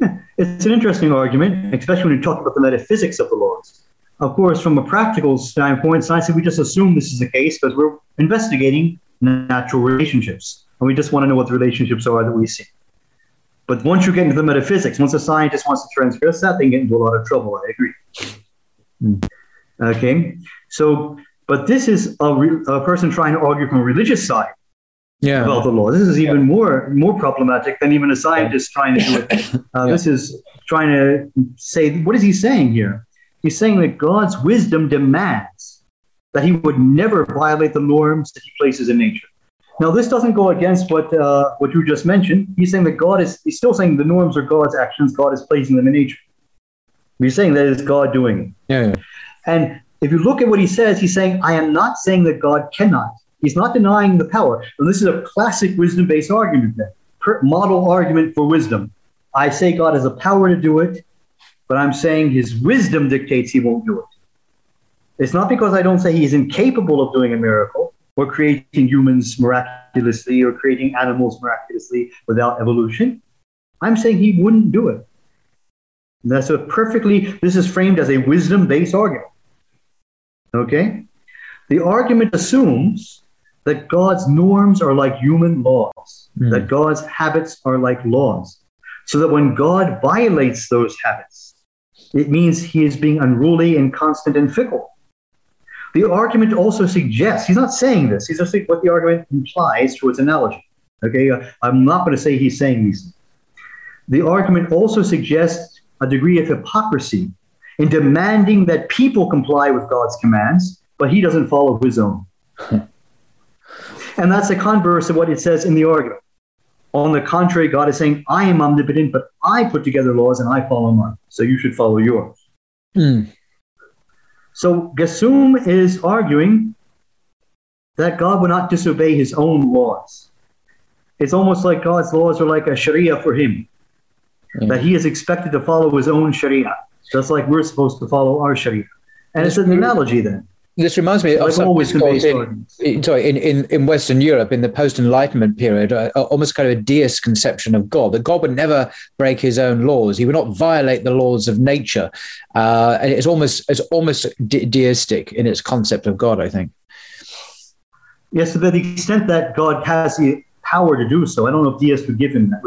It's an interesting argument, especially when you talk about the metaphysics of the laws. Of course, from a practical standpoint, science, we just assume this is the case because we're investigating natural relationships. And we just want to know what the relationships are that we see. But once you get into the metaphysics, once a scientist wants to transgress that, they get into a lot of trouble. I agree. Mm. Okay. So, but this is a, re- a, person trying to argue from a religious side yeah. about the law. This is even yeah. more more problematic than even a scientist trying to do it. Uh, yeah. This is trying to say, what is he saying here? He's saying that God's wisdom demands that he would never violate the norms that he places in nature. Now, this doesn't go against what uh, what you just mentioned. He's saying that God is, he's still saying the norms are God's actions, God is placing them in nature. He's saying that it's God doing it. Yeah, yeah. And if you look at what he says, he's saying, I am not saying that God cannot. He's not denying the power. And this is a classic wisdom based argument, then, model argument for wisdom. I say God has a power to do it, but I'm saying his wisdom dictates he won't do it. It's not because I don't say he's incapable of doing a miracle or creating humans miraculously or creating animals miraculously without evolution. I'm saying he wouldn't do it. And that's a perfectly, this is framed as a wisdom based argument. Okay? The argument assumes that God's norms are like human laws, mm. that God's habits are like laws. So that when God violates those habits, it means he is being unruly, inconstant, and fickle. The argument also suggests, he's not saying this, he's just saying what the argument implies through its analogy. Okay, uh, I'm not going to say he's saying these. The argument also suggests a degree of hypocrisy in demanding that people comply with God's commands, but he doesn't follow his own. and that's the converse of what it says in the argument. On the contrary, God is saying, I am omnipotent, but I put together laws and I follow mine. So you should follow yours. Mm. So Guessoum is arguing that God will not disobey his own laws. It's almost like God's laws are like a Sharia for him, yeah. that he is expected to follow his own Sharia, just like we're supposed to follow our Sharia. And it's an analogy then. This reminds me of always in, in, sorry, in, in, in Western Europe in the post-Enlightenment period, uh, almost kind of a deist conception of God. That God would never break His own laws; He would not violate the laws of nature. Uh, and it's almost it's almost de- deistic in its concept of God. I think. Yes, to the extent that God has the power to do so, I don't know if deists would give him that.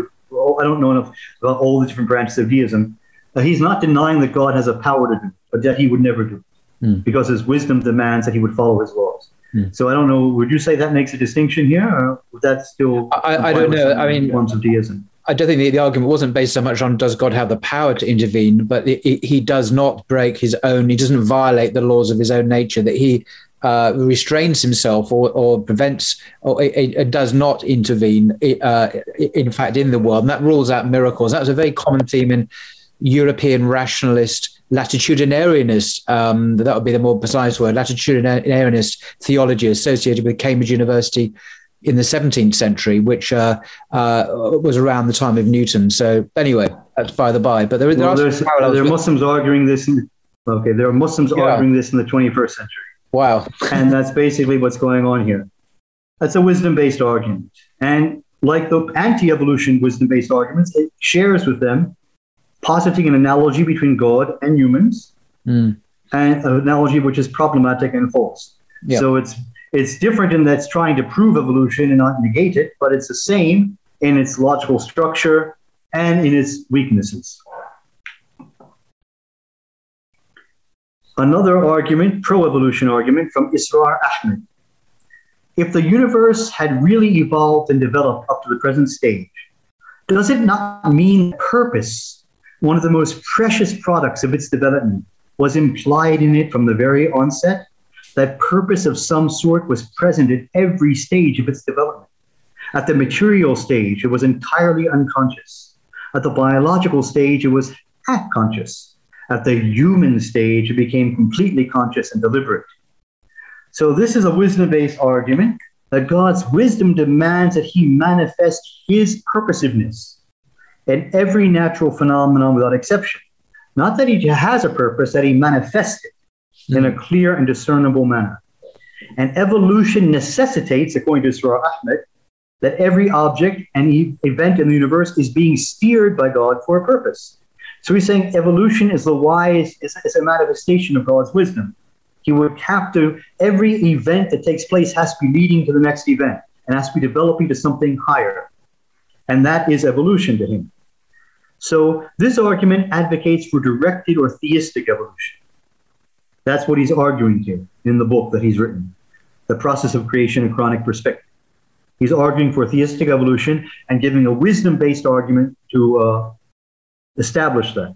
I don't know enough about all the different branches of deism. Uh, he's not denying that God has a power to do, but that He would never do mm. because his wisdom demands that he would follow his laws. Mm. So I don't know. Would you say that makes a distinction here, or would that still? I, I don't know. I mean, forms of deism. I don't think the, the, argument wasn't based so much on does God have the power to intervene, but it, it, he does not break his own. He doesn't violate the laws of his own nature. That he uh, restrains himself or, or prevents or it, it does not intervene. Uh, in fact, in the world, and that rules out miracles. That was a very common theme in European rationalist latitudinarianist, um, that would be the more precise word, latitudinarianist theology associated with Cambridge University in the 17th century, which uh, uh, was around the time of Newton. So anyway, that's by the by. But there, there well, are there are Muslims arguing this. In, okay, there are Muslims yeah. arguing this in the 21st century. Wow. and that's basically what's going on here. That's a wisdom-based argument, and like the anti-evolution wisdom-based arguments, it shares with them positing an analogy between God and humans, mm. and an analogy which is problematic and false. Yep. So it's it's different in that it's trying to prove evolution and not negate it, but it's the same in its logical structure and in its weaknesses. Another argument, pro evolution argument from Israr Ahmed. If the universe had really evolved and developed up to the present stage, does it not mean purpose one of the most precious products of its development was implied in it from the very onset. That purpose of some sort was present at every stage of its development. At the material stage, it was entirely unconscious. At the biological stage, it was half conscious. At the human stage, it became completely conscious and deliberate. So, this is a wisdom based argument that God's wisdom demands that he manifest his purposiveness in every natural phenomenon without exception. Not that he has a purpose, that he manifests it in a clear and discernible manner. And evolution necessitates, according to Israr Ahmed, that every object and event in the universe is being steered by God for a purpose. So he's saying evolution is the wise, is, is a manifestation of God's wisdom. He would have to, every event that takes place has to be leading to the next event and has to be developing to something higher. And that is evolution to him. So this argument advocates for directed or theistic evolution. That's what he's arguing here in the book that he's written, The Process of Creation and Quranic Perspective. He's arguing for theistic evolution and giving a wisdom based argument to uh, establish that.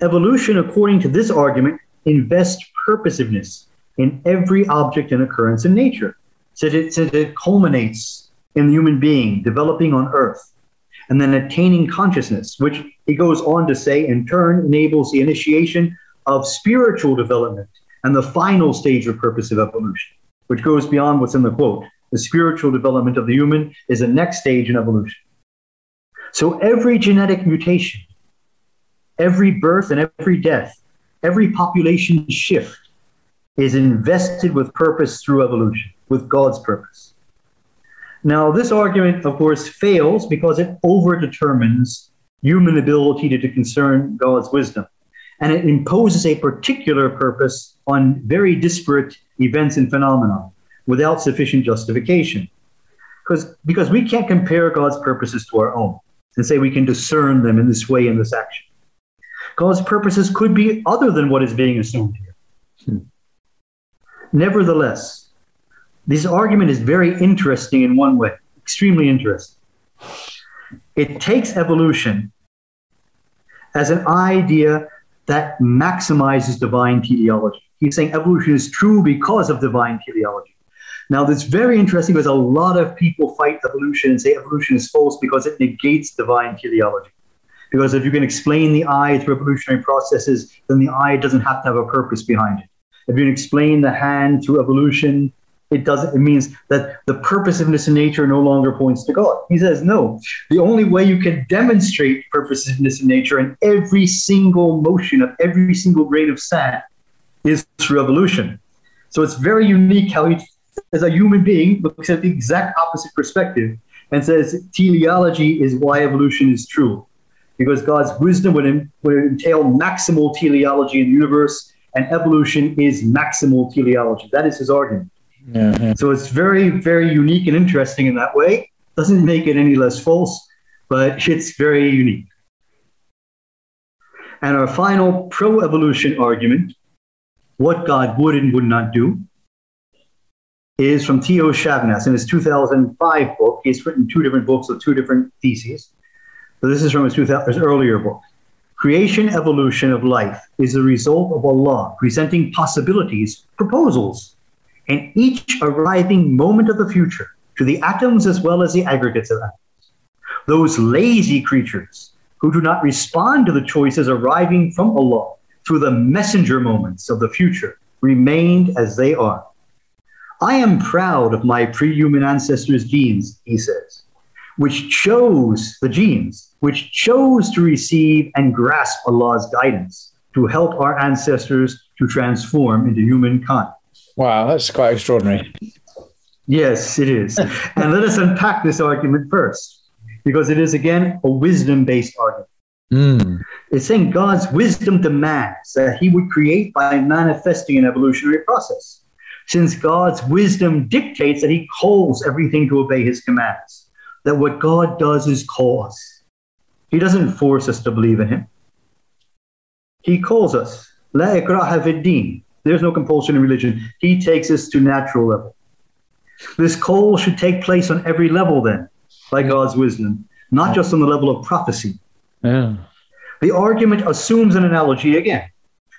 Evolution, according to this argument, invests purposiveness in every object and occurrence in nature, since it, since it culminates in the human being developing on earth and then attaining consciousness, which he goes on to say in turn enables the initiation of spiritual development and the final stage of purposive evolution, which goes beyond what's in the quote. The spiritual development of the human is the next stage in evolution. So every genetic mutation, every birth and every death, every population shift is invested with purpose through evolution, with God's purpose. Now, this argument, of course, fails because it overdetermines human ability to, to concern God's wisdom. And it imposes a particular purpose on very disparate events and phenomena without sufficient justification. Because, because we can't compare God's purposes to our own and say we can discern them in this way in this action. God's purposes could be other than what is being assumed here. Hmm. Nevertheless, this argument is very interesting in one way, extremely interesting. It takes evolution as an idea that maximizes divine teleology. He's saying evolution is true because of divine teleology. Now, that's very interesting because a lot of people fight evolution and say evolution is false because it negates divine teleology. Because if you can explain the eye through evolutionary processes, then the eye doesn't have to have a purpose behind it. If you can explain the hand through evolution, it doesn't it means that the purposiveness in nature no longer points to god. He says no the only way you can demonstrate purposiveness in nature in every single motion of every single grain of sand is through evolution. So it's very unique how he as a human being looks at the exact opposite perspective and says teleology is why evolution is true. Because god's wisdom would, in, would entail maximal teleology in the universe and evolution is maximal teleology. That is his argument yeah, So it's very, very unique and interesting in that way. Doesn't make it any less false, but it's very unique. And our final pro evolution argument, what God would and would not do, is from T.O. Shanavas in his 2005 book. He's written two different books with two different theses. So this is from his, 2000, his earlier book. Creation evolution of life is the result of Allah presenting possibilities, proposals and each arriving moment of the future to the atoms as well as the aggregates of atoms. Those lazy creatures who do not respond to the choices arriving from Allah through the messenger moments of the future remained as they are. I am proud of my pre human ancestors' genes, he says, which chose the genes, which chose to receive and grasp Allah's guidance to help our ancestors to transform into humankind. Wow, that's quite extraordinary. Yes, it is. and let us unpack this argument first, because it is again a wisdom based argument. Mm. It's saying God's wisdom demands that he would create by manifesting an evolutionary process. Since God's wisdom dictates that he calls everything to obey his commands, that what God does is call us. He doesn't force us to believe in him. He calls us. La ikraha there's no compulsion in religion. He takes us to natural level. This call should take place on every level then, by God's wisdom, not just on the level of prophecy. Yeah. The argument assumes an analogy again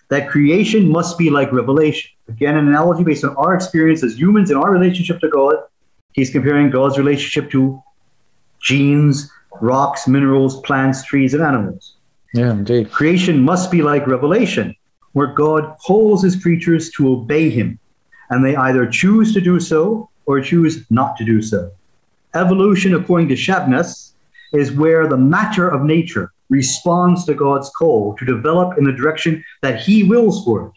that creation must be like revelation. Again, an analogy based on our experience as humans and our relationship to God. He's comparing God's relationship to genes, rocks, minerals, plants, trees, and animals. Yeah, indeed. Creation must be like revelation where God calls his creatures to obey him, and they either choose to do so or choose not to do so. Evolution, according to Shanavas, is where the matter of nature responds to God's call to develop in the direction that He wills for it.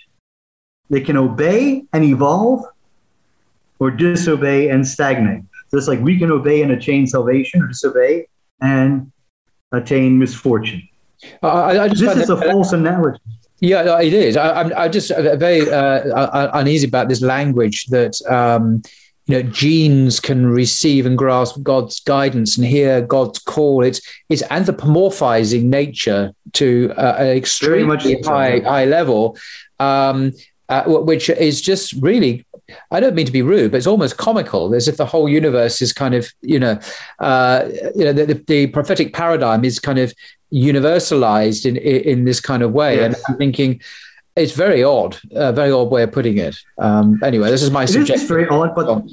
They can obey and evolve or disobey and stagnate. Just like we can obey and attain salvation or disobey and attain misfortune. I, I this is a false analogy. Yeah, it is. I, am I'm just very uh, uneasy about this language that um, you know genes can receive and grasp God's guidance and hear God's call. It's it's anthropomorphizing nature to uh, an extremely high high level, um, uh, which is just really I don't mean to be rude, but it's almost comical, as if the whole universe is kind of, you know, uh, you know, the, the, prophetic paradigm is kind of universalized in in this kind of way. Yes. And I'm thinking, it's very odd, a very odd way of putting it. Um, anyway, this is my suggestion. It's very odd, but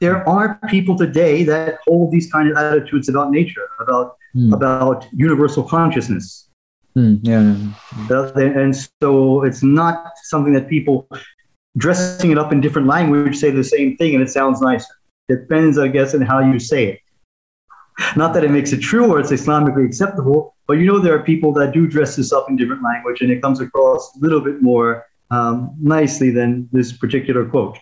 there are people today that hold these kind of attitudes about nature, about mm. about universal consciousness. Mm, yeah. And so it's not something that people dressing it up in different language say the same thing and it sounds nicer. Depends, I guess, on how you say it. Not that it makes it true or it's Islamically acceptable, but you know there are people that do dress this up in different language and it comes across a little bit more um, nicely than this particular quote.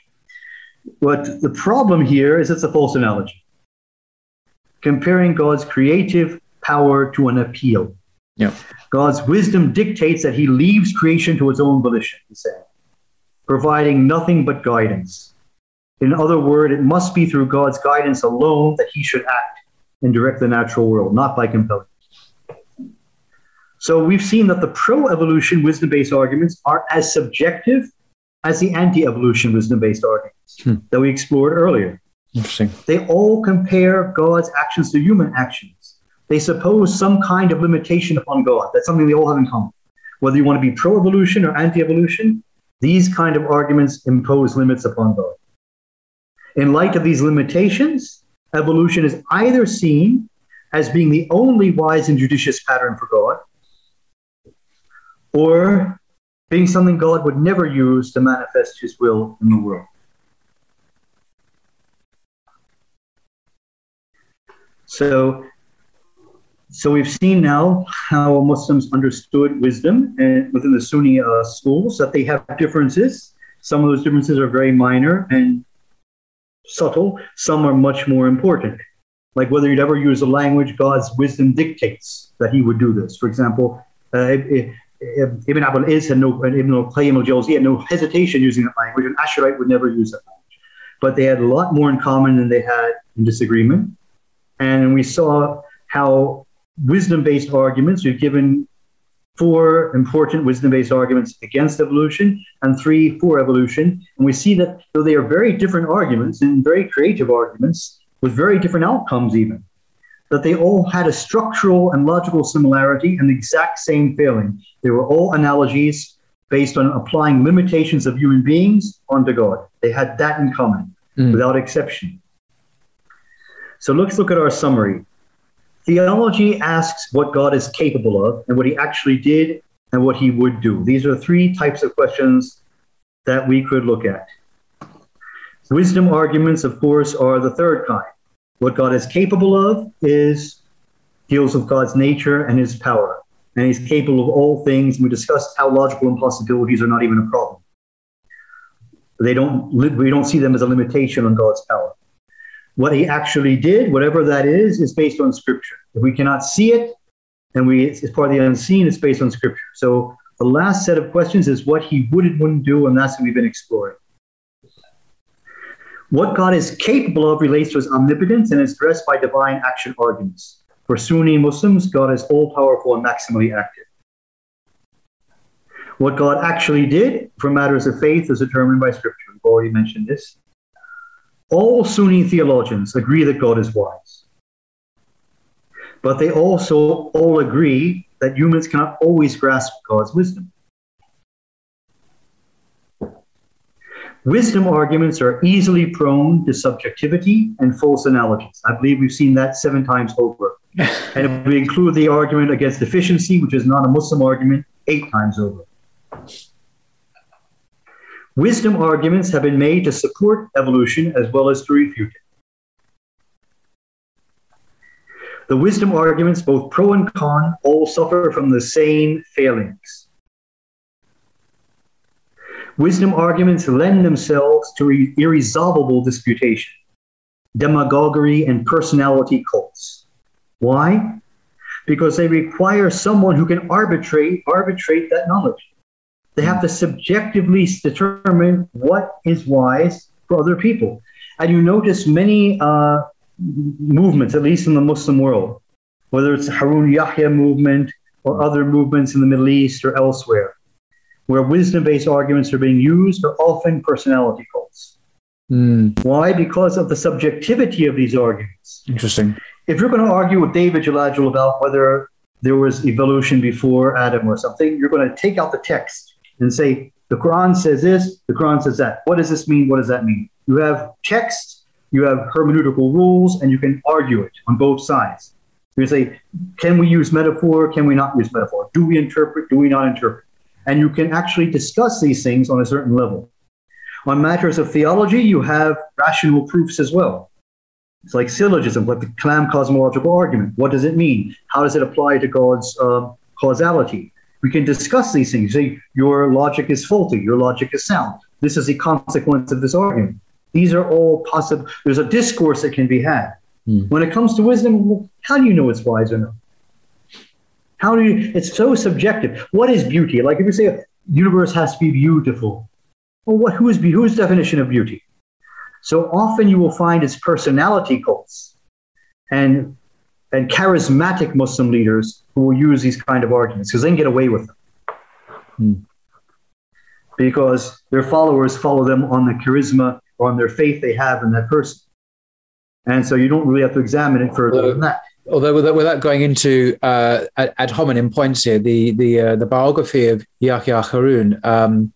But the problem here is it's a false analogy. Comparing God's creative power to an appeal. Yeah. God's wisdom dictates that he leaves creation to its own volition, he said providing nothing but guidance. In other words, it must be through God's guidance alone that he should act and direct the natural world, not by compelling. So we've seen that the pro evolution wisdom based arguments are as subjective as the anti evolution wisdom based arguments hmm. that we explored earlier. Interesting. They all compare God's actions to human actions. They suppose some kind of limitation upon God. That's something they all have in common. Whether you want to be pro evolution or anti evolution, these kind of arguments impose limits upon God. In light of these limitations, evolution is either seen as being the only wise and judicious pattern for God, or being something God would never use to manifest his will in the world. So so we've seen now how Muslims understood wisdom and within the Sunni uh, schools that they have differences. Some of those differences are very minor and subtle. Some are much more important. Like whether you'd ever use a language, God's wisdom dictates that He would do this. For example, uh, Ibn Abi al-Izz had no, Ibn al-Qayyim al-Jawzi had no hesitation using that language, and Ash'arite would never use that language. But they had a lot more in common than they had in disagreement. And we saw how wisdom based arguments. We've given four important wisdom based arguments against evolution and three for evolution. And we see that though they are very different arguments and very creative arguments with very different outcomes, even, that they all had a structural and logical similarity and the exact same failing. They were all analogies based on applying limitations of human beings onto God. They had that in common mm. without exception. So let's look at our summary. Theology asks what God is capable of and what he actually did and what he would do. These are three types of questions that we could look at. Wisdom arguments, of course, are the third kind. What God is capable of is deals with God's nature and his power. And he's capable of all things. We discussed how logical impossibilities are not even a problem. They don't, we don't see them as a limitation on God's power. What he actually did, whatever that is, is based on scripture. If we cannot see it, and we it's part of the unseen, it's based on scripture. So the last set of questions is what he would and wouldn't do, and that's what we've been exploring. What God is capable of relates to his omnipotence and is addressed by divine action arguments. For Sunni Muslims, God is all powerful and maximally active. What God actually did for matters of faith is determined by Scripture. We've already mentioned this. All Sunni theologians agree that God is wise. But they also all agree that humans cannot always grasp God's wisdom. Wisdom arguments are easily prone to subjectivity and false analogies. I believe we've seen that seven times over. and if we include the argument against deficiency, which is not a Muslim argument, eight times over. Wisdom arguments have been made to support evolution as well as to refute it. The wisdom arguments, both pro and con, all suffer from the same failings. Wisdom arguments lend themselves to re- irresolvable disputation, demagoguery, and personality cults. Why? Because they require someone who can arbitrate arbitrate that knowledge. They have to subjectively determine what is wise for other people. And you notice many uh, movements, at least in the Muslim world, whether it's the Harun Yahya movement or other movements in the Middle East or elsewhere, where wisdom based arguments are being used are often personality cults. Mm. Why? Because of the subjectivity of these arguments. Interesting. If you're going to argue with David Jalajel about whether there was evolution before Adam or something, you're going to take out the text and say, the Quran says this, the Quran says that. What does this mean? What does that mean? You have text, you have hermeneutical rules, and you can argue it on both sides. You say, can we use metaphor? Can we not use metaphor? Do we interpret? Do we not interpret? And you can actually discuss these things on a certain level. On matters of theology, you have rational proofs as well. It's like syllogism, like the Kalam cosmological argument. What does it mean? How does it apply to God's uh, causality? We can discuss these things. Say, your logic is faulty, your logic is sound. This is a consequence of this argument. These are all possible. There's a discourse that can be had. Hmm. When it comes to wisdom, how do you know it's wise or not? How do you? It's so subjective. What is beauty? Like if you say universe has to be beautiful, well, what? Who is whose definition of beauty? So often you will find it's personality cults and and charismatic Muslim leaders who will use these kind of arguments because they can get away with them. Hmm. Because their followers follow them on the charisma or on their faith they have in that person. And so you don't really have to examine it further than that although without, without going into uh, ad hominem points here, the the uh, the biography of Yahya Harun um,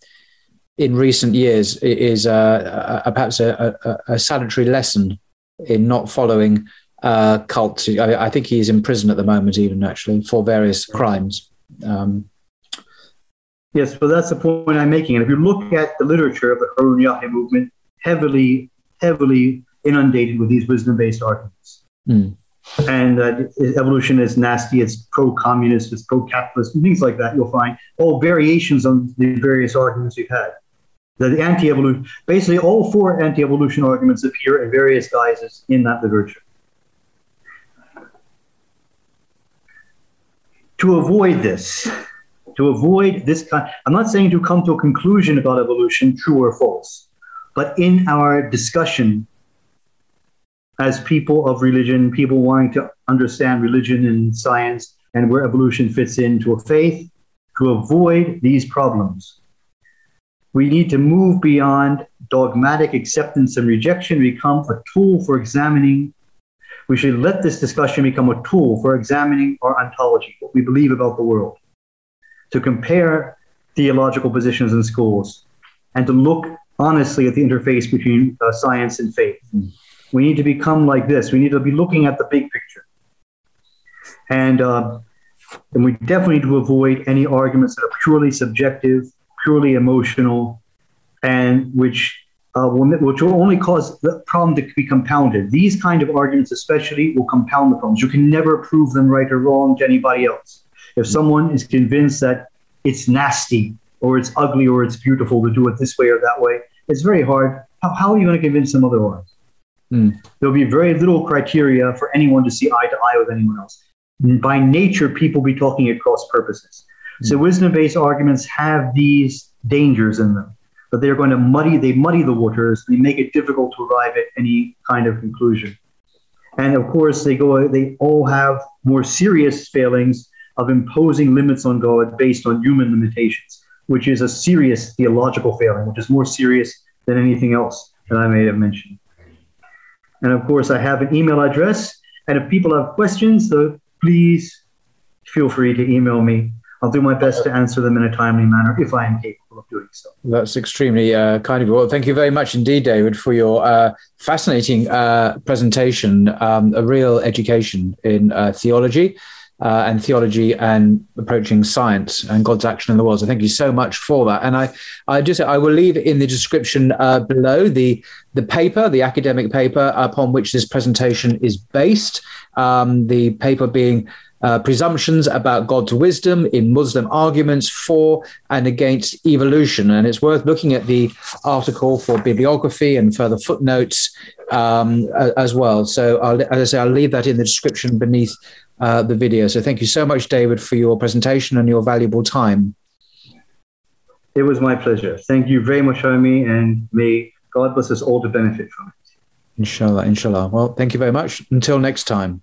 in recent years is uh, a, perhaps a, a, a, salutary lesson in not following uh, cults. I, I, think he's in prison at the moment, even actually for various crimes. Um, yes, but that's the point I'm making. And if you look at the literature of the Harun Yahya movement, heavily, heavily inundated with these wisdom-based arguments. Mm and uh, evolution is nasty, it's pro communist, it's pro capitalist, things like that. You'll find all variations on the various arguments we've had. The, the anti evolution, basically, all four anti evolution arguments appear in various guises in that literature. To avoid this, to avoid this kind, I'm not saying to come to a conclusion about evolution, true or false, but in our discussion as people of religion, people wanting to understand religion and science and where evolution fits into a faith to avoid these problems. We need to move beyond dogmatic acceptance and rejection, become a tool for examining. We should let this discussion become a tool for examining our ontology, what we believe about the world, to compare theological positions in schools, and to look honestly at the interface between uh, science and faith. Mm. We need to become like this. We need to be looking at the big picture. And, uh, and we definitely need to avoid any arguments that are purely subjective, purely emotional, and which uh, will, which will only cause the problem to be compounded. These kind of arguments, especially, will compound the problems. You can never prove them right or wrong to anybody else. If someone is convinced that it's nasty or it's ugly or it's beautiful to do it this way or that way, it's very hard. How, how are you going to convince them otherwise? Mm. There'll be very little criteria for anyone to see eye to eye with anyone else. By nature, people be talking at cross purposes. Mm. So wisdom-based arguments have these dangers in them, but they're going to muddy. They muddy the waters. They make it difficult to arrive at any kind of conclusion. And of course, they go. They all have more serious failings of imposing limits on God based on human limitations, which is a serious theological failing, which is more serious than anything else that I may have mentioned. And of course, I have an email address. And if people have questions, so please feel free to email me. I'll do my best to answer them in a timely manner if I am capable so. That's extremely uh, kind of you. Well, thank you very much indeed, David, for your uh, fascinating uh, presentation, um, a real education in uh, theology. uh, and theology and approaching science and God's action in the world. So thank you so much for that. And I, I just I will leave in the description uh, below the the paper, the academic paper upon which this presentation is based. Um, the paper being uh, presumptions about God's wisdom in Muslim arguments for and against evolution. And it's worth looking at the article for bibliography and further footnotes um, as well. So, I'll, as I say, I'll leave that in the description beneath uh, the video. So, thank you so much, David, for your presentation and your valuable time. It was my pleasure. Thank you very much, Amy, and may God bless us all to benefit from it. Inshallah, inshallah. Well, thank you very much. Until next time.